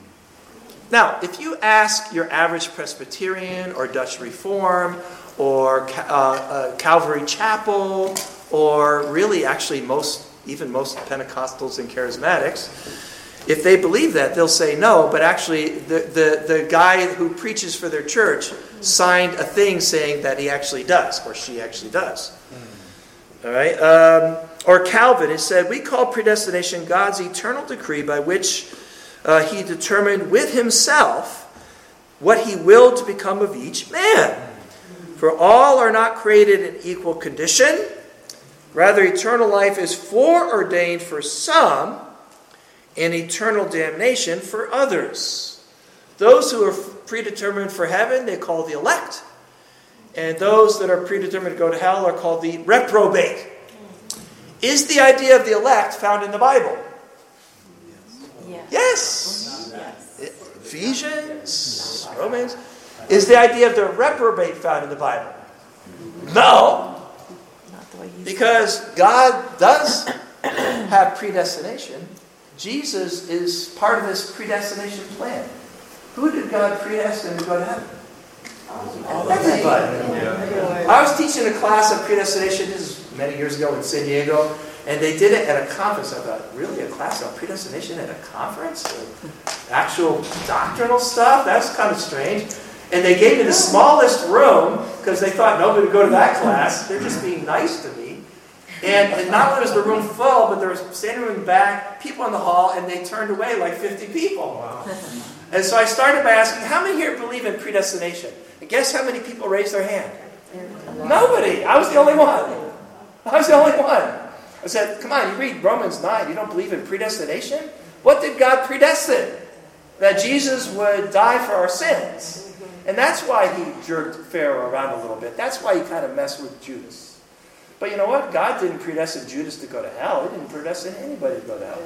Now, if you ask your average Presbyterian or Dutch Reform or uh, uh, Calvary Chapel or really actually most, even most Pentecostals and Charismatics, if they believe that, they'll say no, but actually, the, the, the guy who preaches for their church signed a thing saying that he actually does, or she actually does. All right? Um, or Calvin, it said, We call predestination God's eternal decree by which uh, he determined with himself what he willed to become of each man. For all are not created in equal condition. Rather, eternal life is foreordained for some and eternal damnation for others. Those who are predetermined for heaven, they call the elect. And those that are predetermined to go to hell are called the reprobate. Is the idea of the elect found in the Bible? Yes. Yes. Yes. Ephesians, Romans. Is the idea of the reprobate found in the Bible? No, Not the way you because God does have predestination. Jesus is part of this predestination plan. Who did God predestine to go to heaven? Everybody. I was teaching a class of predestination, this is many years ago in San Diego, and they did it at a conference. I thought, really, a class on predestination at a conference? Actual doctrinal stuff? That's kind of strange. And they gave me the smallest room because they thought nobody would go to that class. They're just being nice to me. And, and not only was the room full, but there was standing room in the back, people in the hall, and they turned away like 50 people. And so I started by asking, how many here believe in predestination? And guess how many people raised their hand? Nobody. I was the only one. I was the only one. I said, come on, you read Romans 9. You don't believe in predestination? What did God predestine? That Jesus would die for our sins. And that's why he jerked Pharaoh around a little bit. That's why he kind of messed with Judas. But you know what? God didn't predestine Judas to go to hell. He didn't predestine anybody to go to hell.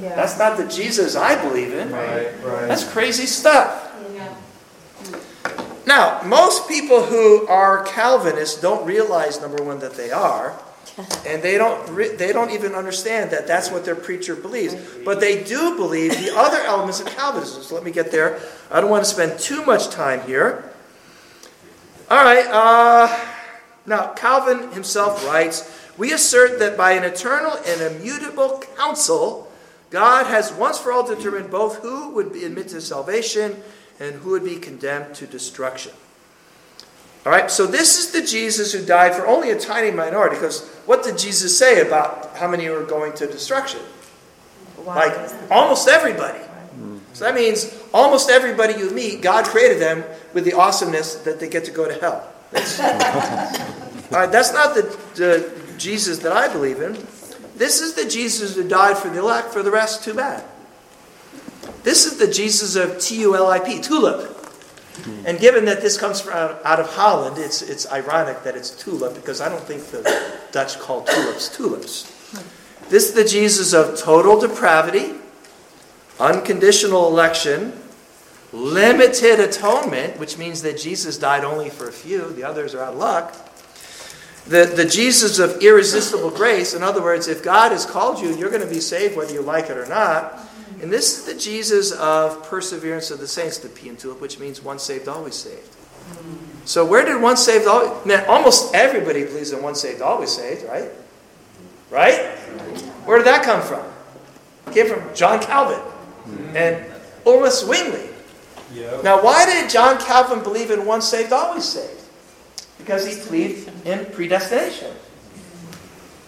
That's not the Jesus I believe in. Right, right. That's crazy stuff. Now, most people who are Calvinists don't realize, number one, that they are, and they don't they don't even understand that that's what their preacher believes. But they do believe the other elements of Calvinism. So let me get there. I don't want to spend too much time here. All right. Uh, now, Calvin himself writes, "We assert that by an eternal and immutable counsel, God has once for all determined both who would be admitted to salvation and who would be condemned to destruction." All right, so this is the Jesus who died for only a tiny minority. Because what did Jesus say about how many were going to destruction? Like almost everybody. So that means almost everybody you meet, God created them with the awesomeness that they get to go to hell. That's, all right, that's not the, the Jesus that I believe in. This is the Jesus who died for the elect. For the rest, too bad. This is the Jesus of T U L I P, tulip. Hmm. And given that this comes from out of Holland, it's, it's ironic that it's tulip because I don't think the Dutch call tulips tulips. Hmm. This is the Jesus of total depravity, unconditional election, limited atonement, which means that Jesus died only for a few, the others are out of luck. The, the Jesus of irresistible grace, in other words, if God has called you, you're going to be saved whether you like it or not. And this is the Jesus of perseverance of the saints, the P and tulip, which means once saved, always saved. So where did once saved, always... Man, almost everybody believes in once saved, always saved, right? Right? Where did that come from? It came from John Calvin and Ulrich Zwingli. Now, why did John Calvin believe in once saved, always saved? Because he believed in predestination.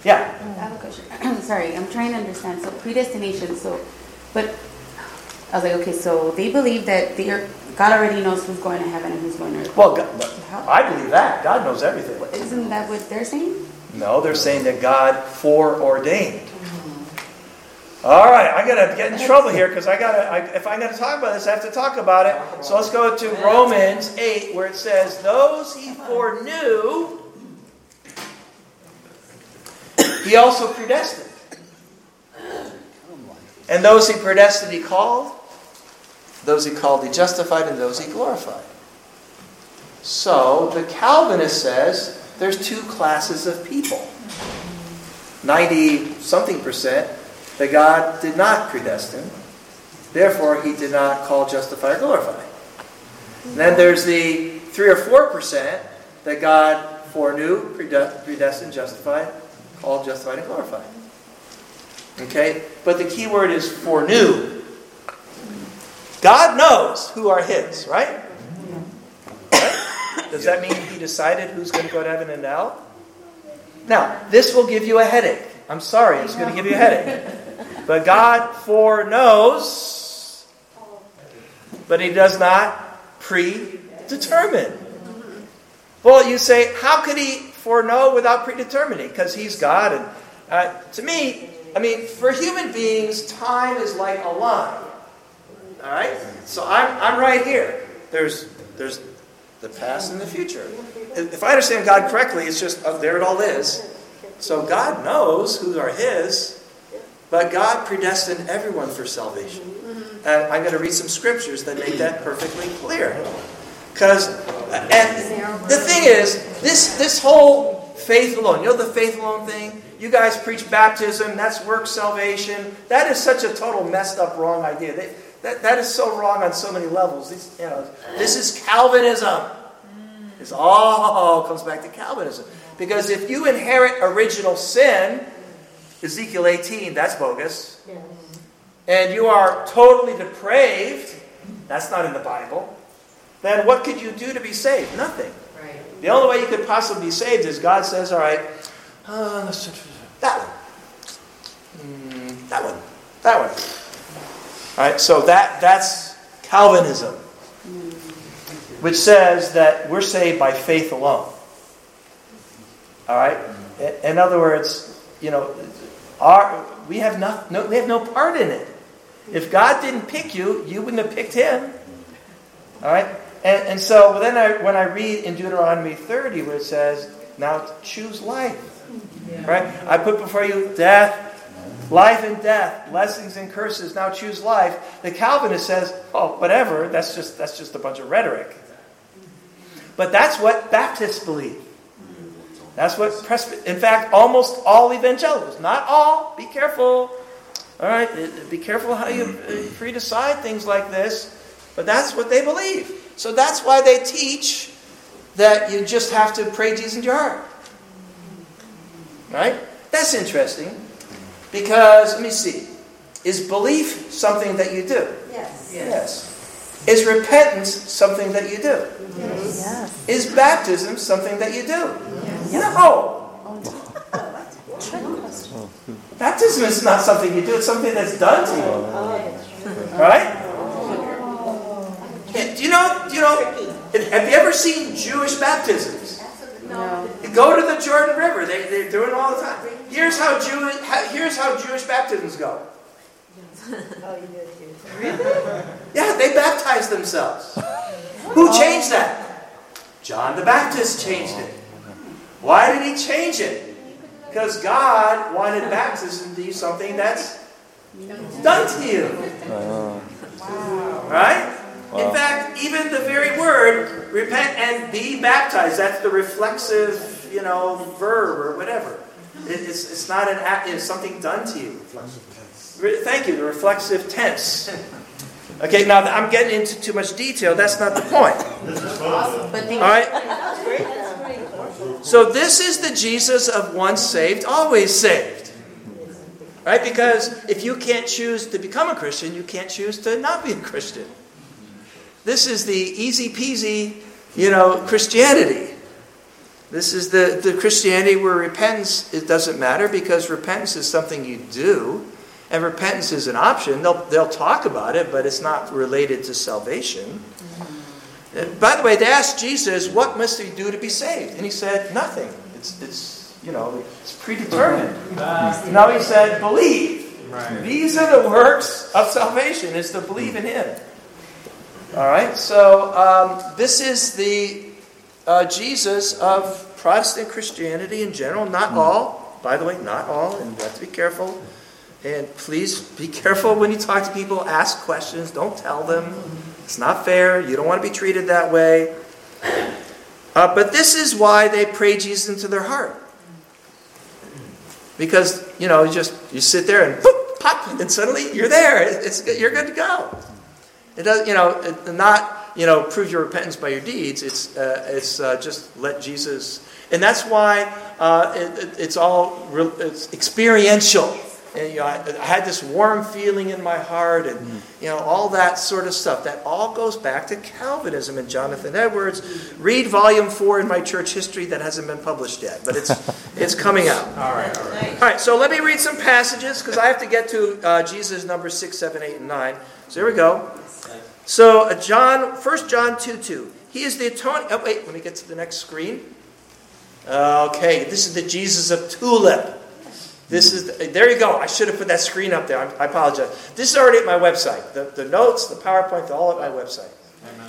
Yeah. I have a question. Sorry, I'm trying to understand. So predestination. So, but I was like, okay, so they believe that they are, God already knows who's going to heaven and who's going to earth. Well, God, I believe that. God knows everything. Isn't that what they're saying? No, they're saying that God foreordained. All right, I gotta get in trouble here because I gotta. I, if I'm gonna talk about this, I have to talk about it. So let's go to Romans eight, where it says, "Those he foreknew, he also predestined, and those he predestined, he called. Those he called, he justified, and those he glorified." So the Calvinist says there's two classes of people. 90 something percent that God did not predestine. Therefore, he did not call, justify, or glorify. And then there's the 3 or 4 percent that God foreknew, predestined, justified, called, justified, and glorified. Okay? But the key word is foreknew. God knows who are his, right? Does that mean he decided who's going to go to heaven and hell? Now, this will give you a headache. I'm sorry, it's going to give you a headache. But God foreknows, but He does not predetermine. Well, you say, how could He foreknow without predetermining? Because He's God. And uh, to me, I mean, for human beings, time is like a line. All right? So I'm, I'm right here. There's, there's the past and the future. If I understand God correctly, it's just, oh, there it all is. So God knows who are His, but God predestined everyone for salvation. And I'm going to read some scriptures that make that perfectly clear. Because, and the thing is, this, this whole faith alone, you know the faith alone thing? You guys preach baptism, that's work salvation. That is such a total messed up, wrong idea. They, that, that is so wrong on so many levels. These, you know, this is Calvinism. Mm. It's all comes back to Calvinism. Because if you inherit original sin, Ezekiel 18, that's bogus. And you are totally depraved, that's not in the Bible. Then what could you do to be saved? Nothing. The only way you could possibly be saved is God says, all right, uh, that one. Mm, that one. That one. All right, so that, that's Calvinism, which says that we're saved by faith alone. All right? In- In other words, you know, our, we, have no, no, we have no part in it. If God didn't pick you, you wouldn't have picked him. All right? And, and so then I, when I read in Deuteronomy 30 where it says, now choose life. Right? I put before you death, life and death, blessings and curses. Now choose life. The Calvinist says, oh, whatever. That's just, that's just a bunch of rhetoric. But that's what Baptists believe. That's what Presby- In fact, almost all evangelicals, not all, be careful. All right, uh, be careful how you uh, free decide things like this. But that's what they believe. So that's why they teach that you just have to pray Jesus into your heart. Right? That's interesting. Because, let me see. Is belief something that you do? Yes. Yes. Is repentance something that you do? Yes. Is baptism something that you do? Yes. No. Oh. Baptism is not something you do, it's something that's done to you. Right? Do you know, do you know, have you ever seen Jewish baptisms? No. Go to the Jordan River, they, they do it all the time. Here's how, Jew, here's how Jewish baptisms go. Yeah, they baptize themselves. Who changed that? John the Baptist changed it. Why did he change it? Because God wanted baptism to be something that's done to you. Right? In fact, even the very word repent and be baptized, that's the reflexive, you know, verb or whatever. It- it's, it's not an act, it's something done to you. Re- Thank you, the reflexive tense. Okay, now I'm getting into too much detail. That's not the point. All right? So this is the Jesus of once saved, always saved. Right? Because if you can't choose to become a Christian, you can't choose to not be a Christian. This is the easy peasy, you know, Christianity. This is the, the Christianity where repentance it doesn't matter because repentance is something you do, and repentance is an option. They'll, they'll talk about it, but it's not related to salvation. Uh, By the way, they asked Jesus, "What must he do to be saved?" And he said, "Nothing. It's, it's you know, it's predetermined." Now he said, "Believe." These are the works of salvation: is to believe in Him. All right. So um, this is the uh, Jesus of Protestant Christianity in general. Not all, by the way, not all, and you have to be careful. And please be careful when you talk to people. Ask questions. Don't tell them. It's not fair. You don't want to be treated that way. Uh, but this is why they pray Jesus into their heart. Because, you know, you just you sit there and boop, pop, and suddenly you're there. It's, you're good to go. It does, you know, it- not, you know, prove your repentance by your deeds. It's, uh, it's uh, just let Jesus, and that's why uh, it, it- it's all real, it's experiential. And, you know, I, I had this warm feeling in my heart, and you know, all that sort of stuff. That all goes back to Calvinism and Jonathan Edwards. Read volume four in my church history that hasn't been published yet, but it's it's coming out. All right, all right. All right, so let me read some passages because I have to get to uh, Jesus number 6, 7, 8, and 9. So here we go. So uh, John, 1 John 2, 2. He is the atonement. Oh, wait, let me get to the next screen. Okay, this is the Jesus of Tulip. This is, the, there you go. I should have put that screen up there. I, I apologize. This is already at my website. The, the notes, the PowerPoint, they're all at my website.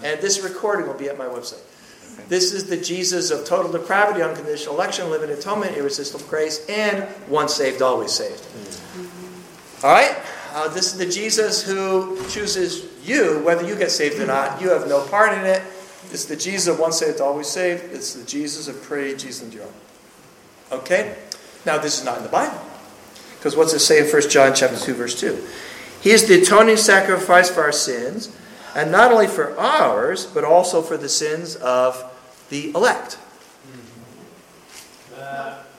And this recording will be at my website. This is the Jesus of total depravity, unconditional election, limited atonement, irresistible grace, and once saved, always saved. All right? Uh, this is the Jesus who chooses you, whether you get saved or not. You have no part in it. It's the Jesus of once saved, always saved. It's the Jesus of pray, Jesus John. Okay? Now, this is not in the Bible. Because what's it say in 1 John chapter 2, verse 2? He is the atoning sacrifice for our sins, and not only for ours, but also for the sins of the elect.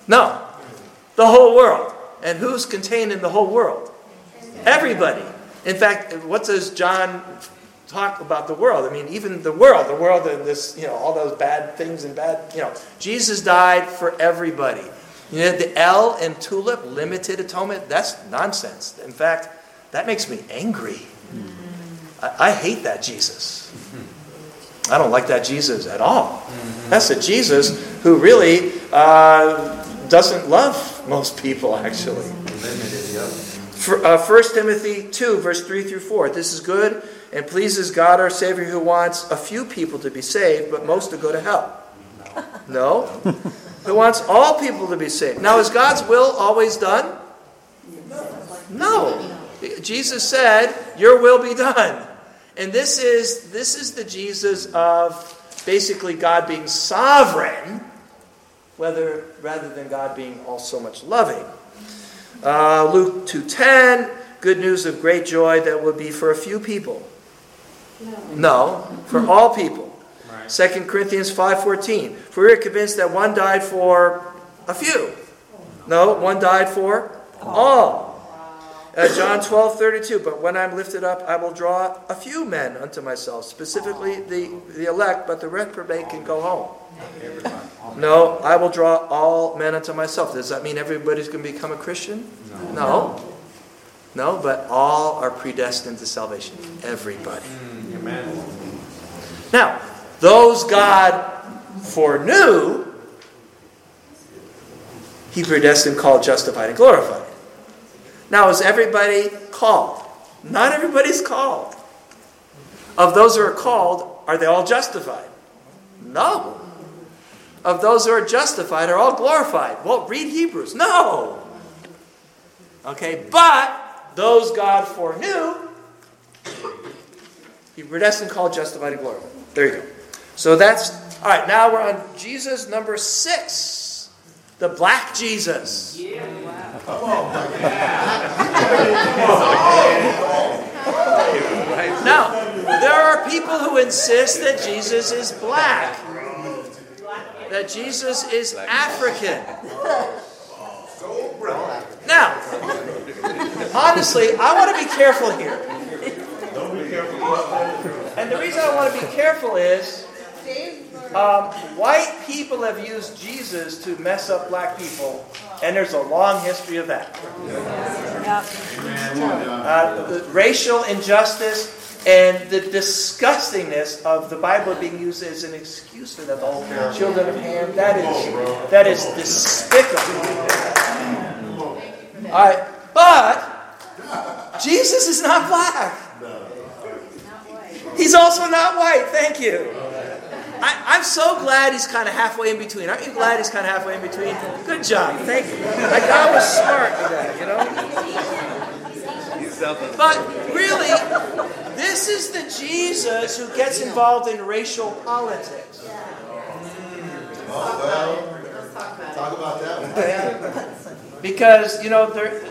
No. The whole world. And who's contained in the whole world? Everybody. In fact, what does John talk about the world? I mean, even the world, the world and this, you know, all those bad things and bad, you know, Jesus died for everybody. You know, the L in tulip, limited atonement, that's nonsense. In fact, that makes me angry. I, I hate that Jesus. I don't like that Jesus at all. That's a Jesus who really uh, doesn't love most people, actually. For, uh, 1 Timothy 2, verse 3 through 4. This is good and pleases God our Savior who wants a few people to be saved, but most to go to hell. No. who wants all people to be saved. Now, is God's will always done? No. Jesus said, Your will be done. And this is, this is the Jesus of basically God being sovereign, whether, rather than God being all so much loving. Uh, Luke 2.10, good news of great joy that would be for a few people. No, for all people. 2 Corinthians 5.14, for we are convinced that one died for a few. No, one died for all. Uh, John 12, 32. But when I'm lifted up, I will draw a few men unto myself, specifically the, the elect, but the reprobate can go home. No, I will draw all men unto myself. Does that mean everybody's going to become a Christian? No. No, but all are predestined to salvation. Everybody. Amen. Now, those God foreknew, he predestined, called, justified, and glorified. Now, is everybody called? Not everybody's called. Of those who are called, are they all justified? No. Of those who are justified, are all glorified? Well, read Hebrews. No. Okay, but those God foreknew, he predestined, called, justified, and glorified. There you go. So that's, all right, now we're on Jesus number six, the black Jesus. Now, there are people who insist that Jesus is black, that Jesus is African. Now, honestly, I want to be careful here. And the reason I want to be careful is um, white people have used Jesus to mess up black people, and there's a long history of that. Uh, the racial injustice and the disgustingness of the Bible being used as an excuse for that. The whole children of Ham, that is that is despicable. All right, but Jesus is not black. He's also not white. Thank you. I, am so glad he's kind of halfway in between. Aren't you glad he's kind of halfway in between? Good job. Thank you. Like I was smart that, you know? But really, this is the Jesus who gets involved in racial politics. Oh, well, Talk about that. Because, you know, there,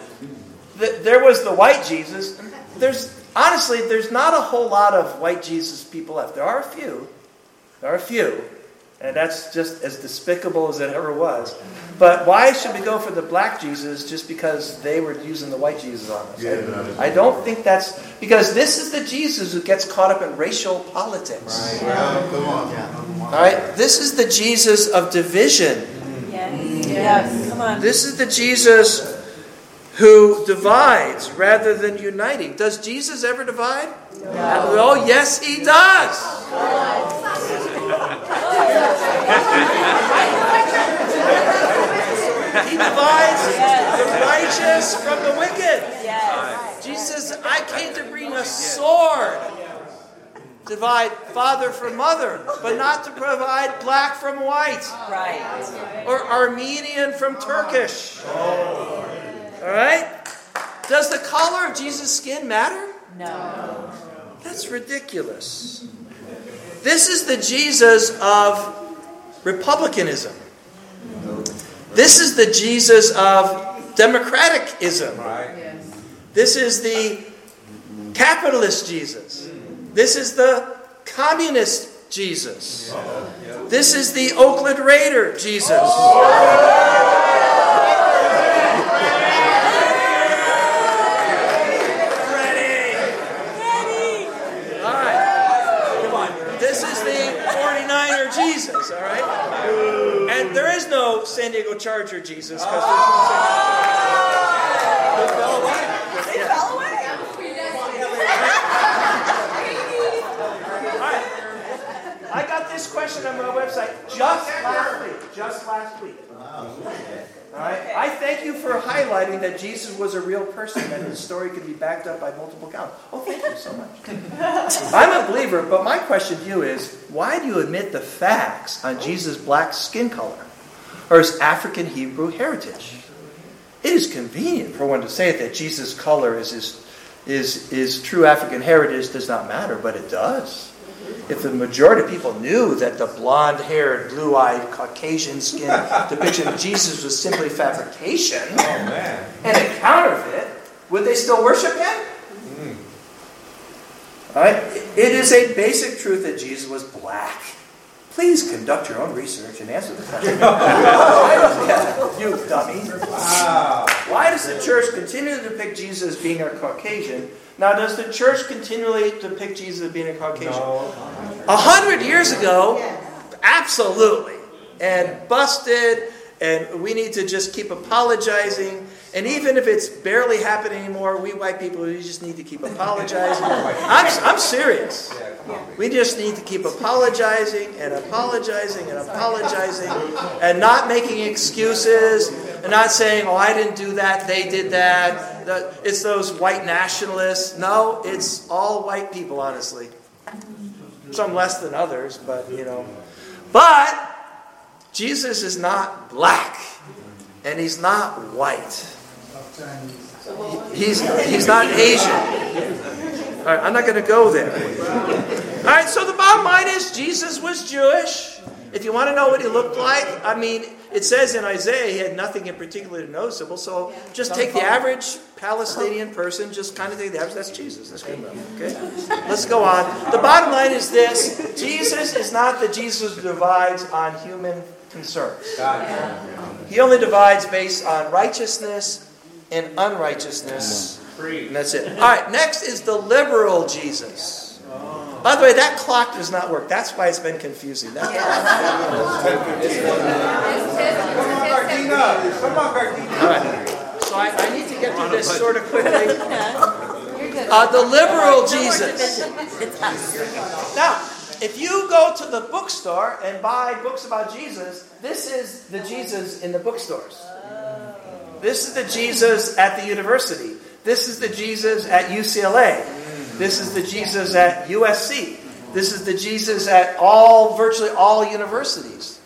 there was the white Jesus. There's honestly, there's not a whole lot of white Jesus people left. There are a few. There are a few. And that's just as despicable as it ever was. But why should we go for the black Jesus just because they were using the white Jesus on us? Yeah, I, I don't think that's because this is the Jesus who gets caught up in racial politics. Yeah, come on. All right? This is the Jesus of division. Yes. Yes. Come on. This is the Jesus who divides rather than uniting. Does Jesus ever divide? No. Oh, yes, he does. He divides the righteous from the wicked. Yes. Jesus I came to bring a sword. Divide father from mother, but not to provide black from white Right. or Armenian from Turkish. All right? Does the color of Jesus' skin matter? No. That's ridiculous. This is the Jesus of republicanism. This is the Jesus of democraticism. This is the capitalist Jesus. This is the communist Jesus. This is the Oakland Raider Jesus. All right. This is the 49er Jesus, all right? And there is no San Diego Charger Jesus because oh! there's no San Diego They fell away. I got this question on my website just last week. Just last week. All right. I thank you for highlighting that Jesus was a real person and his story could be backed up by multiple counts. Oh, thank you so much. I'm a believer, but my question to you is why do you admit the facts on Jesus' black skin color or his African Hebrew heritage? It is convenient for one to say that Jesus' color is his, is, is true African heritage does not matter, but it does. If the majority of people knew that the blonde haired, blue eyed, Caucasian skin depiction of Jesus was simply fabrication oh, and a counterfeit, would they still worship him? Mm. Right? It is a basic truth that Jesus was black. Please conduct your own research and answer the question. I don't get it, you dummy. Wow. Why does the church continue to depict Jesus as being a Caucasian? Now, does the church continually depict Jesus as being a Caucasian? No. A hundred years ago, absolutely. And busted, and we need to just keep apologizing. And even if it's barely happening anymore, we white people, we just need to keep apologizing. I'm, I'm serious. We just need to keep apologizing and apologizing and apologizing and not making excuses and not saying, oh, I didn't do that, they did that. It's those white nationalists. No, it's all white people, honestly. Some less than others, but you know. But Jesus is not black and he's not white. He's, he's not Asian. All right, I'm not going to go there. All right, so the bottom line is Jesus was Jewish. If you want to know what he looked like, I mean, it says in Isaiah he had nothing in particular noticeable. So just take the average Palestinian person, just kind of take the average. That's Jesus. That's good enough. Okay, let's go on. The bottom line is this: Jesus is not the Jesus who divides on human concerns. He only divides based on righteousness and unrighteousness. And that's it. All right, next is the liberal Jesus. By the way, that clock does not work. That's why it's been confusing. That Come on, Gardena. All right. So I, I need to get through this sort of quickly. Uh, the liberal Jesus. Now, if you go to the bookstore and buy books about Jesus, this is the Jesus in the bookstores. This is the Jesus at the university. This is the Jesus at UCLA. This is the Jesus at USC. This is the Jesus at all, virtually all universities.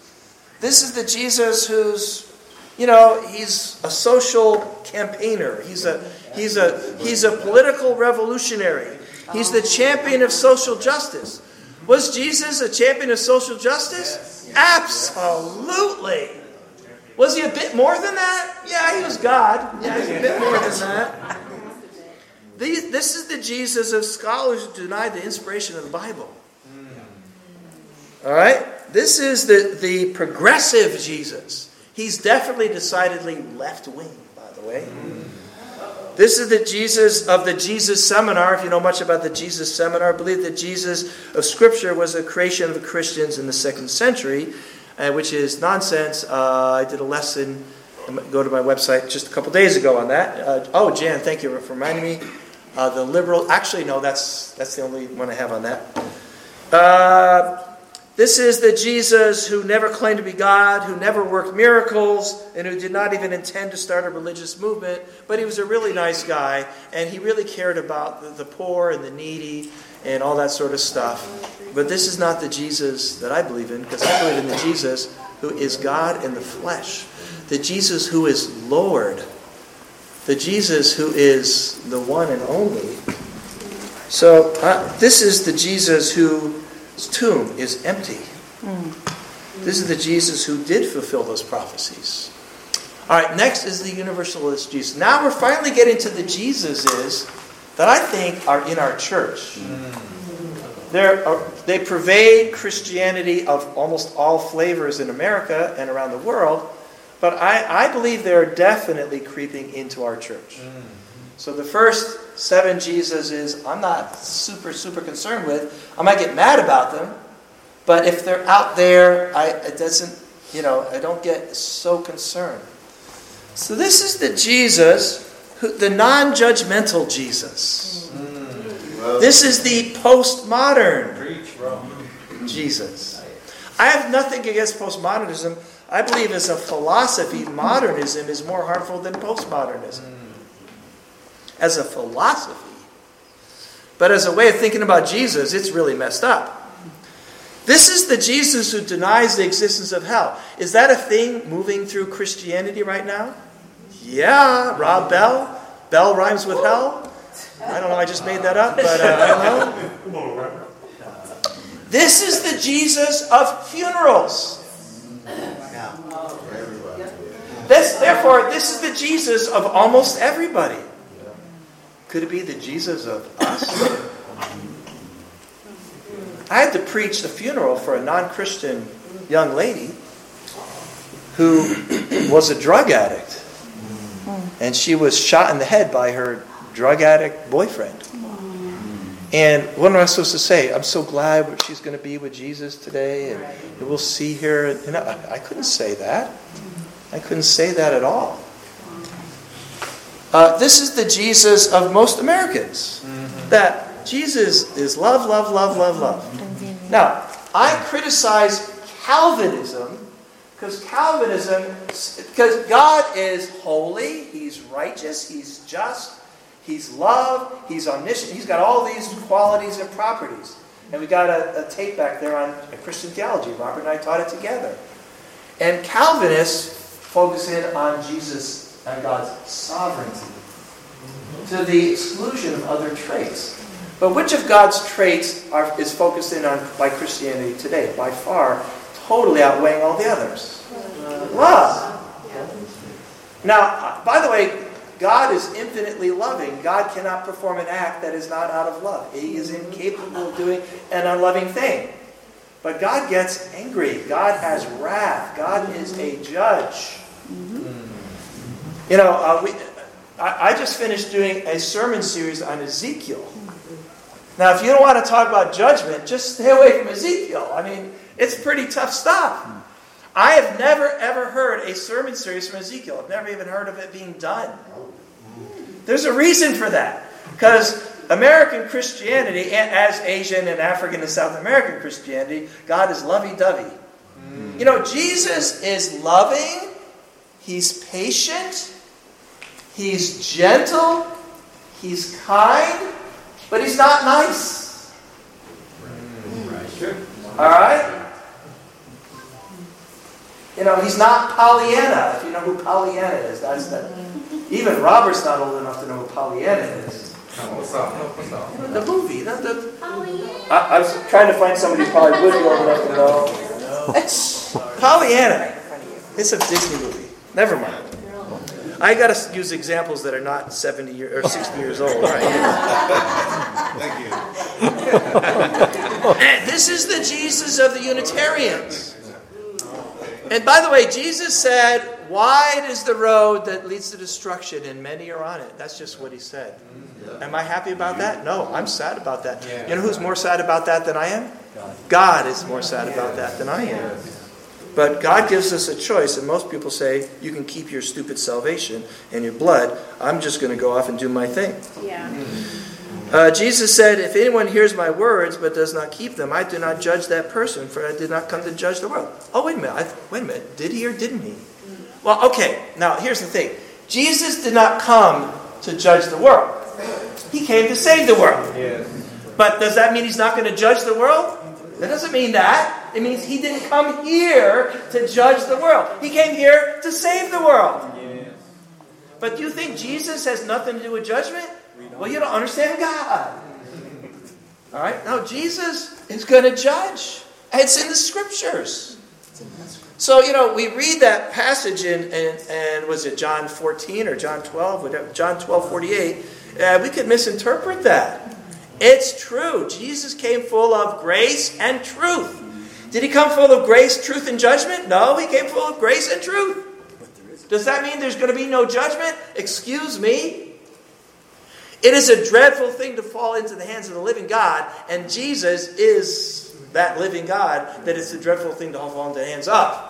This is the Jesus who's, you know, he's a social campaigner. He's a, he's a, he's a political revolutionary. He's the champion of social justice. Was Jesus a champion of social justice? Absolutely. Was he a bit more than that? Yeah, he was God. Yeah, he's a bit more than that. These, this is the Jesus of scholars who deny the inspiration of the Bible. All right? This is the, the progressive Jesus. He's definitely decidedly left wing, by the way. This is the Jesus of the Jesus Seminar. If you know much about the Jesus Seminar, believe that Jesus of Scripture was a creation of the Christians in the second century, uh, which is nonsense. Uh, I did a lesson. Go to my website just a couple days ago on that. Uh, oh, Jan, thank you for reminding me. Uh, the liberal. Actually, no, that's that's the only one I have on that. Uh, This is the Jesus who never claimed to be God, who never worked miracles, and who did not even intend to start a religious movement, but he was a really nice guy, and he really cared about the, the poor and the needy and all that sort of stuff. But this is not the Jesus that I believe in, because I believe in the Jesus who is God in the flesh, the Jesus who is Lord, the Jesus who is the one and only. So, uh, this is the Jesus whose tomb is empty. This is the Jesus who did fulfill those prophecies. All right, next is the universalist Jesus. Now we're finally getting to the Jesuses that I think are in our church. Uh, they pervade Christianity of almost all flavors in America and around the world, but I, I believe they're definitely creeping into our church. So the first seven Jesuses, I'm not super, super concerned with. I might get mad about them, but if they're out there, I, it doesn't, you know, I don't get so concerned. So this is the Jesus, who, the non-judgmental Jesus. This is the postmodern. Jesus. I have nothing against postmodernism. I believe as a philosophy, modernism is more harmful than postmodernism. As a philosophy. But as a way of thinking about Jesus, it's really messed up. This is the Jesus who denies the existence of hell. Is that a thing moving through Christianity right now? Yeah, Rob Bell. Bell rhymes with hell. I don't know, I just made that up, but uh. This is the Jesus of funerals. This, therefore, this is the Jesus of almost everybody. Could it be the Jesus of us? I had to preach the funeral for a non Christian young lady who was a drug addict. And she was shot in the head by her drug addict boyfriend. And what am I supposed to say? I'm so glad she's going to be with Jesus today, and we'll see her. And I, I couldn't say that. I couldn't say that at all. Uh, this is the Jesus of most Americans. That Jesus is love, love, love, love, love. Now, I criticize Calvinism because Calvinism, because God is holy, He's righteous, He's just, He's love, He's omniscient, He's got all these qualities and properties. And we got a, a tape back there on uh, Christian theology. Robert and I taught it together. And Calvinists focus in on Jesus and God's sovereignty to the exclusion of other traits. But which of God's traits are, is focused in on by Christianity today? By far, totally outweighing all the others. Love. Now, by the way, God is infinitely loving. God cannot perform an act that is not out of love. He is incapable of doing an unloving thing. But God gets angry. God has wrath. God is a judge. You know, uh, we, I, I just finished doing a sermon series on Ezekiel. Now, if you don't want to talk about judgment, just stay away from Ezekiel. I mean, it's pretty tough stuff. I have never, ever heard a sermon series from Ezekiel. I've never even heard of it being done. There's a reason for that. Because American Christianity, as Asian and African and South American Christianity, God is lovey dovey. You know, Jesus is loving, He's patient, He's gentle, He's kind, but He's not nice. All right? You know, he's not Pollyanna. If you know who Pollyanna is, that's the. Even Robert's not old enough to know who Pollyanna is. The movie, not the. I, I was trying to find somebody who probably would be old enough to know. Pollyanna. It's a Disney movie. Never mind. I got to use examples that are not 70 year, or 60 years old. Right? Thank you. And this is the Jesus of the Unitarians. And by the way, Jesus said, Wide is the road that leads to destruction, and many are on it. That's just what he said. Am I happy about that? No, I'm sad about that. You know who's more sad about that than I am? God is more sad about that than I am. But God gives us a choice, and most people say, You can keep your stupid salvation and your blood. I'm just going to go off and do my thing. Yeah. Uh, Jesus said, If anyone hears my words but does not keep them, I do not judge that person, for I did not come to judge the world. Oh, wait a minute. I, wait a minute. Did he or didn't he? Well, okay. Now, here's the thing Jesus did not come to judge the world, he came to save the world. But does that mean he's not going to judge the world? That doesn't mean that. It means he didn't come here to judge the world. He came here to save the world. But do you think Jesus has nothing to do with judgment? Well, you don't understand God. All right? No, Jesus is going to judge. It's in the scriptures. So, you know, we read that passage in, in and was it John 14 or John 12, whatever, John 12, 48. Uh, we could misinterpret that. It's true. Jesus came full of grace and truth. Did he come full of grace, truth, and judgment? No, he came full of grace and truth. Does that mean there's going to be no judgment? Excuse me. It is a dreadful thing to fall into the hands of the living God, and Jesus is that living God that it's a dreadful thing to fall into the hands of.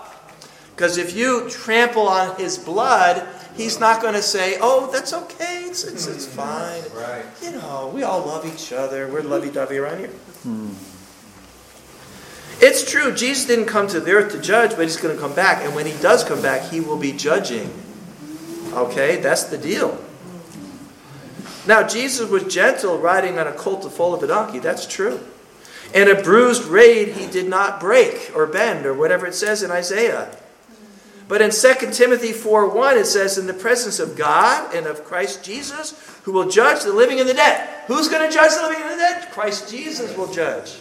Because if you trample on his blood, he's not going to say, oh, that's okay, it's, it's, it's hmm. fine. Right. You know, we all love each other. We're lovey dovey around here. Hmm. It's true, Jesus didn't come to the earth to judge, but he's going to come back. And when he does come back, he will be judging. Okay, that's the deal. Now, Jesus was gentle riding on a colt foal of a donkey. That's true. And a bruised reed he did not break or bend or whatever it says in Isaiah. But in 2 Timothy 4 1, it says, In the presence of God and of Christ Jesus, who will judge the living and the dead. Who's going to judge the living and the dead? Christ Jesus will judge.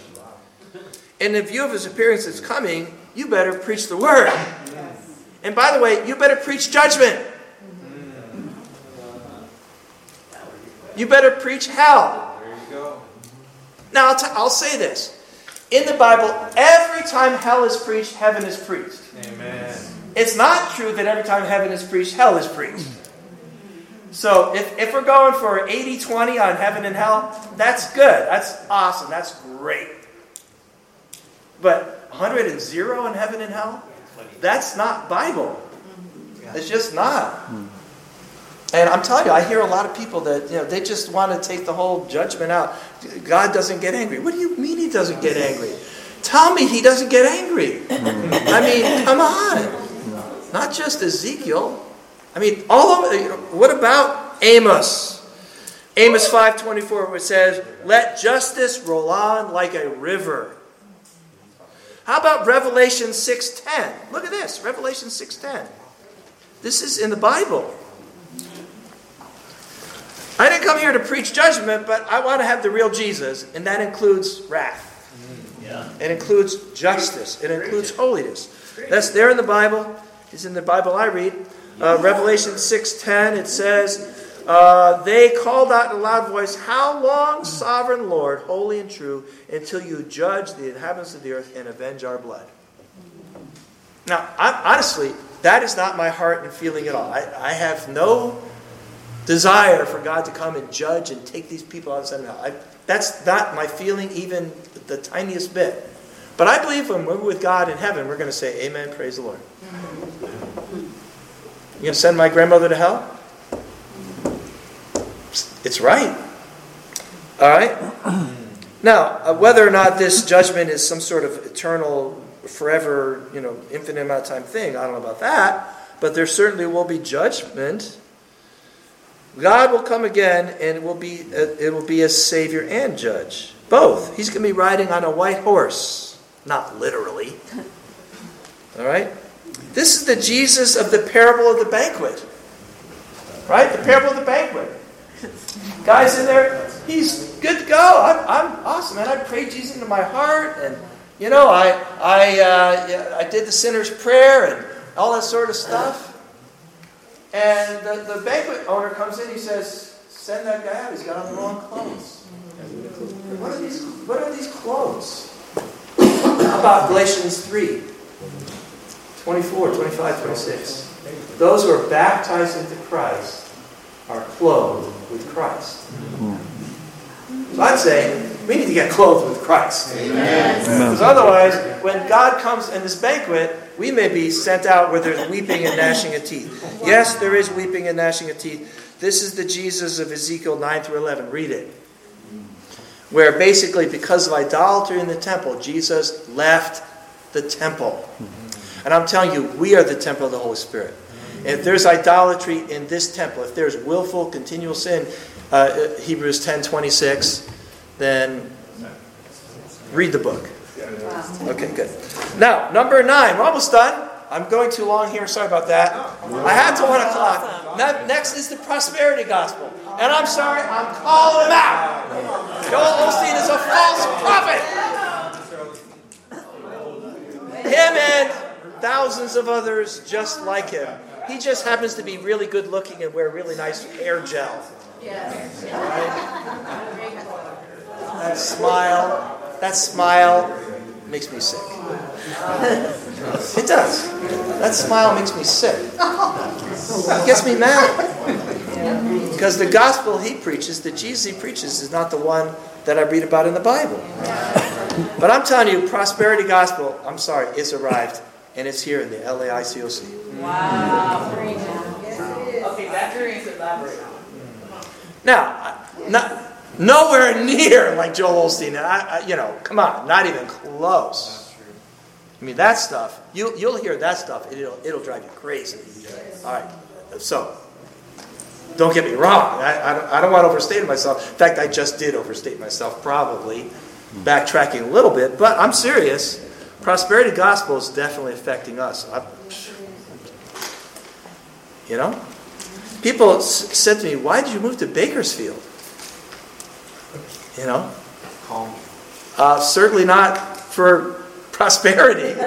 In the view of his appearance that's coming, you better preach the word. And by the way, you better preach judgment. You better preach hell. There you go. Now, I'll, t- I'll say this. In the Bible, every time hell is preached, heaven is preached. Amen. It's not true that every time heaven is preached, hell is preached. So if, if we're going for 80 20 on heaven and hell, that's good. That's awesome. That's great. But 100 and 0 in heaven and hell, that's not Bible. It's just not. And I'm telling you, I hear a lot of people that you know they just want to take the whole judgment out. God doesn't get angry. What do you mean He doesn't get angry? Tell me He doesn't get angry. I mean, come on. Not just Ezekiel. I mean, all over. What about Amos? Amos five twenty four, where it says, "Let justice roll on like a river." How about Revelation six ten? Look at this, Revelation six ten. This is in the Bible. I didn't come here to preach judgment, but I want to have the real Jesus, and that includes wrath. Yeah. It includes justice. It includes holiness. That's there in the Bible. It's in the Bible I read. Uh, Revelation 6.10, it says, uh, They called out in a loud voice, How long, sovereign Lord, holy and true, until you judge the inhabitants of the earth and avenge our blood? Now, I, honestly, that is not my heart and feeling at all. I, I have no desire for God to come and judge and take these people out of sin. I, that's not my feeling, even the tiniest bit. But I believe when we're with God in heaven, we're going to say, Amen, praise the Lord. You're going to send my grandmother to hell? It's right. All right? Now, uh, whether or not this judgment is some sort of eternal, forever, you know, infinite amount of time thing, I don't know about that. But there certainly will be judgment. God will come again, and it will be uh, it will be as Savior and Judge, both. He's going to be riding on a white horse, not literally. All right. This is the Jesus of the parable of the banquet, right? The parable of the banquet. Guys in there, he's good to go. I'm, I'm awesome, man. I prayed Jesus into my heart, and you know, I I uh, yeah, I did the sinner's prayer and all that sort of stuff. And the, the banquet owner comes in, he says, Send that guy out, he's got on the wrong clothes. What are these, what are these clothes? How about Galatians 3 24, 25, 26? Those who are baptized into Christ are clothed with Christ. So I'd say we need to get clothed with Christ. Because otherwise, when God comes in this banquet, we may be sent out where there's weeping and gnashing of teeth. Yes, there is weeping and gnashing of teeth. This is the Jesus of Ezekiel 9 through 11. Read it. where basically, because of idolatry in the temple, Jesus left the temple. And I'm telling you, we are the temple of the Holy Spirit. If there's idolatry in this temple, if there's willful, continual sin, uh, Hebrews 10 26, then read the book. Okay, good. Now, number nine, we're almost done. I'm going too long here. Sorry about that. I had to one o'clock. Next is the prosperity gospel. And I'm sorry, I'm calling him out. Joel Osteen is a false prophet. Him and thousands of others just like him. He just happens to be really good looking and wear really nice hair gel. That smile, that smile makes me sick. It does. That smile makes me sick. It gets me mad. Because the gospel he preaches, the Jesus he preaches, is not the one that I read about in the Bible. But I'm telling you, prosperity gospel, I'm sorry, it's arrived. And it's here in the LAICOC. Wow. Okay, that dream is elaborate. Now, not, nowhere near like Joel Osteen. I, I, you know, come on, not even close. I mean, that stuff, you, you'll hear that stuff, it'll, it'll drive you crazy. All right, so, don't get me wrong. I, I, don't, I don't want to overstate myself. In fact, I just did overstate myself, probably, backtracking a little bit, but I'm serious. Prosperity gospel is definitely affecting us. I, you know? People s- said to me, Why did you move to Bakersfield? You know? Uh, certainly not for prosperity.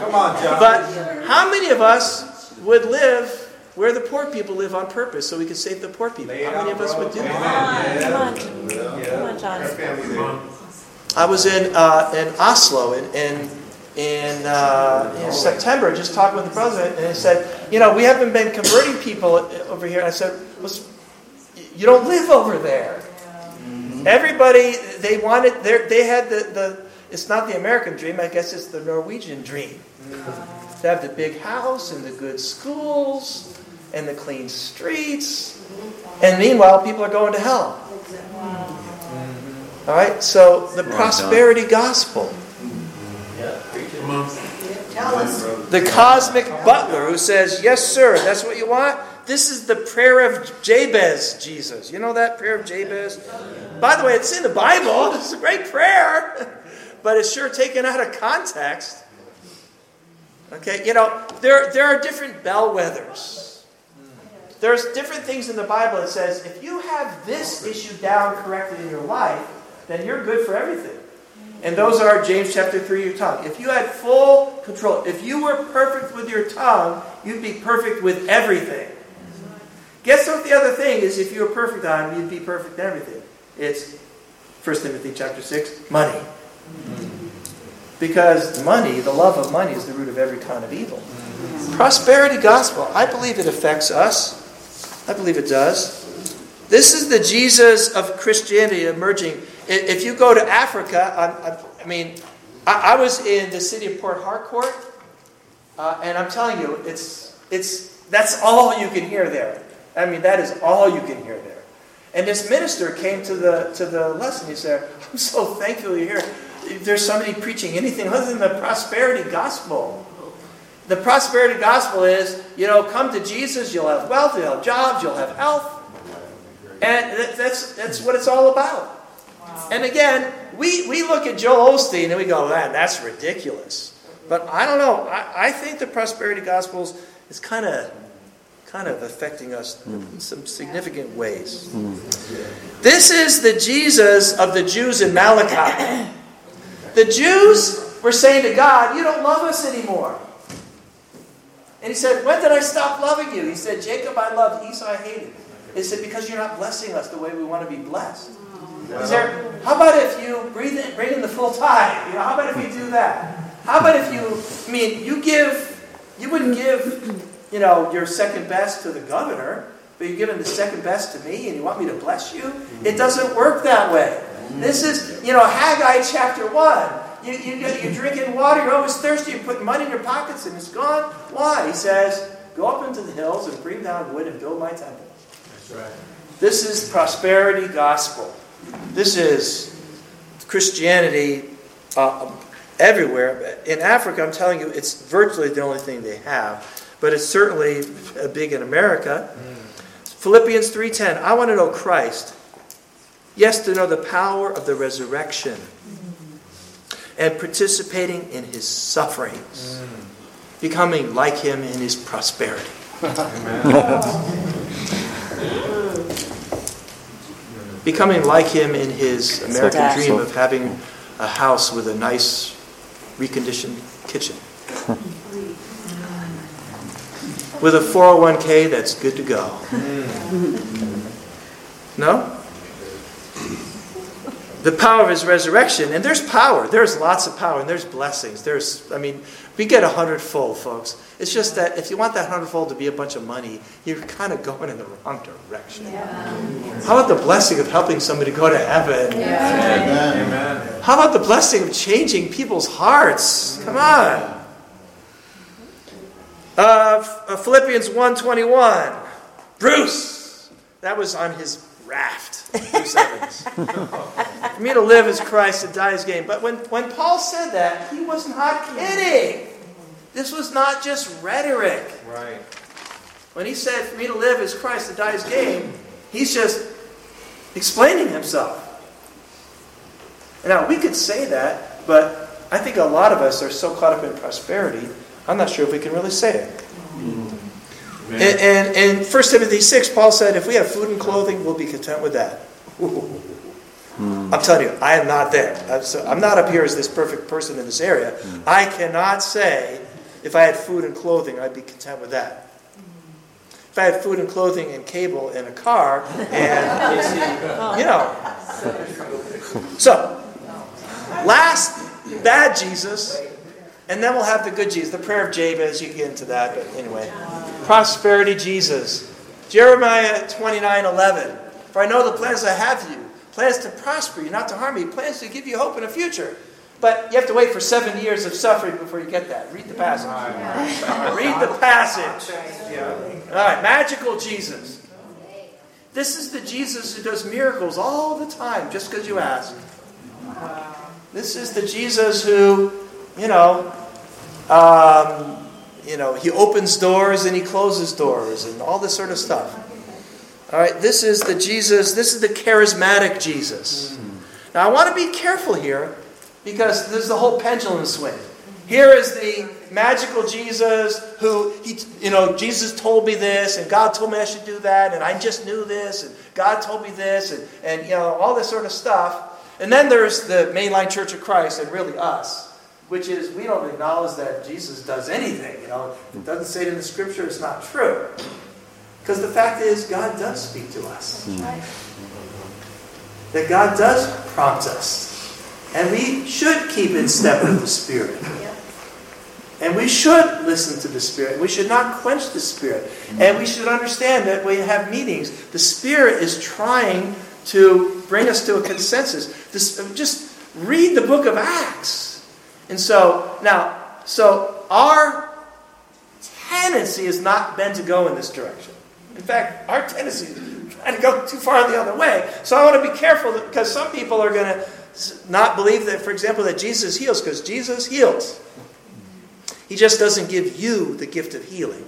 Come on, John. But how many of us would live where the poor people live on purpose so we could save the poor people? How many of us would do that? Come on, come on, John. I was in, uh, in Oslo in, in, in, uh, in September, just talking with the president, and he said, You know, we haven't been converting people over here. And I said, well, You don't live over there. Everybody, they wanted, they they had the, the, it's not the American dream, I guess it's the Norwegian dream. To have the big house and the good schools and the clean streets. And meanwhile, people are going to hell. All right, so the prosperity gospel. The cosmic butler who says, Yes, sir, that's what you want? This is the prayer of Jabez, Jesus. You know that prayer of Jabez? By the way, it's in the Bible. It's a great prayer, but it's sure taken out of context. Okay, you know, there, there are different bellwethers. There's different things in the Bible that says if you have this issue down correctly in your life, then you're good for everything. And those are James chapter 3, your tongue. If you had full control, if you were perfect with your tongue, you'd be perfect with everything. Guess what the other thing is if you were perfect on, you'd be perfect in everything. It's 1 Timothy chapter 6, money. Because money, the love of money, is the root of every kind of evil. Prosperity gospel, I believe it affects us. I believe it does. This is the Jesus of Christianity emerging. If you go to Africa, I, I, mean, I, I was in the city of Port Harcourt, uh, and I'm telling you, it's, it's, that's all you can hear there. I mean, that is all you can hear there. And this minister came to the, to the lesson. He said, I'm so thankful you're here. There's somebody preaching anything other than the prosperity gospel. The prosperity gospel is, you know, come to Jesus, you'll have wealth, you'll have jobs, you'll have health. And that, that's, that's what it's all about. And again, we, we look at Joel Osteen and we go, man, that's ridiculous. But I don't know. I, I think the prosperity gospels is kind of kind of affecting us hmm. in some significant ways. Hmm. This is the Jesus of the Jews in Malachi. The Jews were saying to God, You don't love us anymore. And he said, When did I stop loving you? He said, Jacob I loved, Esau I hated. He said, Because you're not blessing us the way we want to be blessed. He said, How about if you breathe in, bring in the full tithe? You know, how about if you do that? How about if you, I mean, you give, you wouldn't give, you know, your second best to the governor, but you're giving the second best to me and you want me to bless you? It doesn't work that way. This is, you know, Haggai chapter 1. You, you, you're drinking water, you're always thirsty, you put money in your pockets and it's gone. Why? He says, Go up into the hills and bring down wood and build my temple. That's right. This is prosperity gospel. This is Christianity uh, everywhere. In Africa, I'm telling you, it's virtually the only thing they have, but it's certainly big in America. Philippians 3:10. I want to know Christ. Yes, to know the power of the resurrection and participating in his sufferings, becoming like him in his prosperity. becoming like him in his American dream of having a house with a nice reconditioned kitchen. With a 401k that's good to go. Hmm. No? The power of his resurrection, and there's power. There's lots of power, and there's blessings. There's, I mean, we get a hundredfold, folks. It's just that if you want that hundredfold to be a bunch of money, you're kind of going in the wrong direction. How about the blessing of helping somebody go to heaven? Amen. How about the blessing of changing people's hearts? Come on. Uh, Philippians 1.21. Bruce. That was on his raft. Bruce Evans. For me to live is Christ, to die is gain. But when, when Paul said that, he was not kidding. This was not just rhetoric. Right. When he said, For me to live is Christ, to die is gain, he's just explaining himself. Now, we could say that, but I think a lot of us are so caught up in prosperity, I'm not sure if we can really say it. Mm-hmm. And, and, and 1 Timothy 6, Paul said, If we have food and clothing, we'll be content with that. Mm-hmm. I'm telling you, I am not there. I'm, so, I'm not up here as this perfect person in this area. Mm-hmm. I cannot say, if I had food and clothing, I'd be content with that. If I had food and clothing and cable and a car and, you know. So, last bad Jesus, and then we'll have the good Jesus, the prayer of Jabez. You can get into that, but anyway. Prosperity Jesus. Jeremiah 29 11. For I know the plans I have for you plans to prosper you, not to harm you, plans to give you hope in a future. But you have to wait for seven years of suffering before you get that. Read the passage. Read the passage. All right, magical Jesus. This is the Jesus who does miracles all the time, just because you ask. This is the Jesus who, you know, um, you know, he opens doors and he closes doors and all this sort of stuff. All right, this is the Jesus, this is the charismatic Jesus. Now, I want to be careful here because there's the whole pendulum swing. Here is the magical Jesus who, he, you know, Jesus told me this and God told me I should do that and I just knew this and God told me this and, and you know, all this sort of stuff. And then there's the mainline Church of Christ and really us, which is we don't acknowledge that Jesus does anything. You know, it doesn't say it in the scripture, it's not true. Because the fact is, God does speak to us. That God does prompt us. And we should keep in step with the Spirit. And we should listen to the Spirit. We should not quench the Spirit. And we should understand that when we have meetings, the Spirit is trying to bring us to a consensus. This, just read the book of Acts. And so, now, so our tendency has not been to go in this direction. In fact, our tendency is trying to go too far the other way. So I want to be careful that, because some people are going to not believe that, for example, that Jesus heals, because Jesus heals. He just doesn't give you the gift of healing.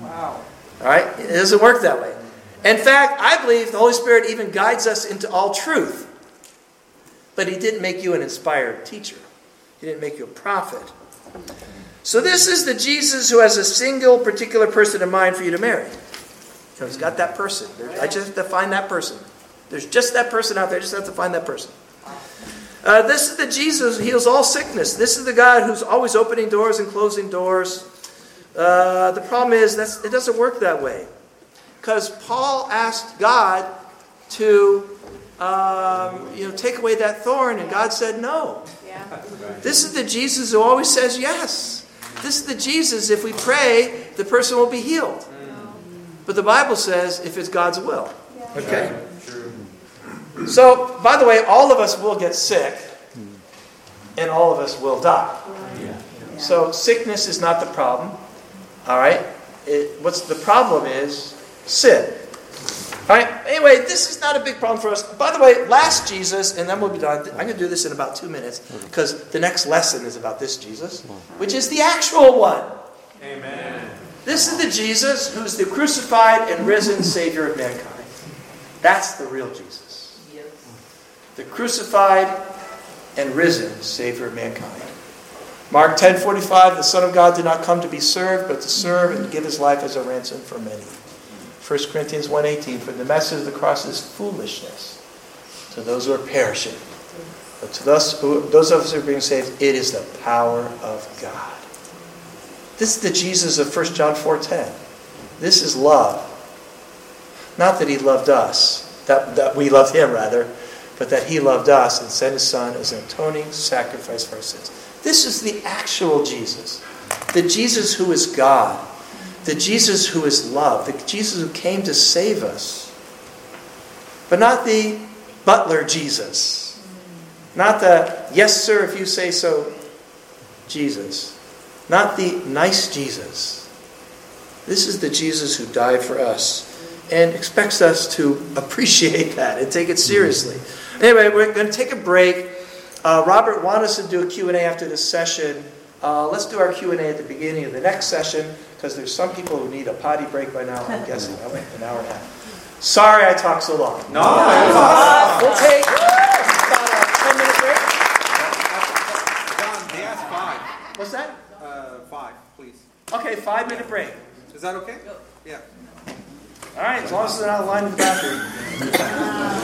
Wow. All right? It doesn't work that way. In fact, I believe the Holy Spirit even guides us into all truth. But He didn't make you an inspired teacher, He didn't make you a prophet. So, this is the Jesus who has a single particular person in mind for you to marry. Know, he's got that person. I just have to find that person. There's just that person out there. I just have to find that person. Uh, this is the Jesus who heals all sickness. This is the God who's always opening doors and closing doors. Uh, the problem is that it doesn't work that way. Because Paul asked God to um, you know, take away that thorn, and God said no. Yeah. This is the Jesus who always says yes. This is the Jesus, if we pray, the person will be healed. But the Bible says if it's God's will. Okay? So, by the way, all of us will get sick, and all of us will die. So, sickness is not the problem. All right? It, what's the problem is sin. All right. Anyway, this is not a big problem for us. By the way, last Jesus, and then we'll be done. I'm going to do this in about two minutes because the next lesson is about this Jesus, which is the actual one. Amen. This is the Jesus who's the crucified and risen Savior of mankind. That's the real Jesus. Yes. The crucified and risen Savior of mankind. Mark 10:45, the Son of God did not come to be served, but to serve and give his life as a ransom for many. 1 Corinthians 1:18, for the message of the cross is foolishness to those who are perishing. But to those, who, those of us who are being saved, it is the power of God. This is the Jesus of 1 John 4:10. This is love. Not that he loved us, that, that we loved him rather, but that he loved us and sent his son as an atoning sacrifice for our sins. This is the actual Jesus. The Jesus who is God. The Jesus who is love. The Jesus who came to save us. But not the butler Jesus. Not the yes sir if you say so Jesus. Not the nice Jesus. This is the Jesus who died for us and expects us to appreciate that and take it seriously. Anyway, we're going to take a break. Uh, Robert wanted us to do a Q&A after this session. Uh, let's do our Q&A at the beginning of the next session because there's some people who need a potty break by now. I'm guessing I went an hour and a half. Sorry I talked so long. No, it was. We'll take about a 10 minute break. John, they asked five. What's that? Uh, five, please. Okay, five minute break. Is that okay? Yeah. All right, as long as they're not lined in the bathroom.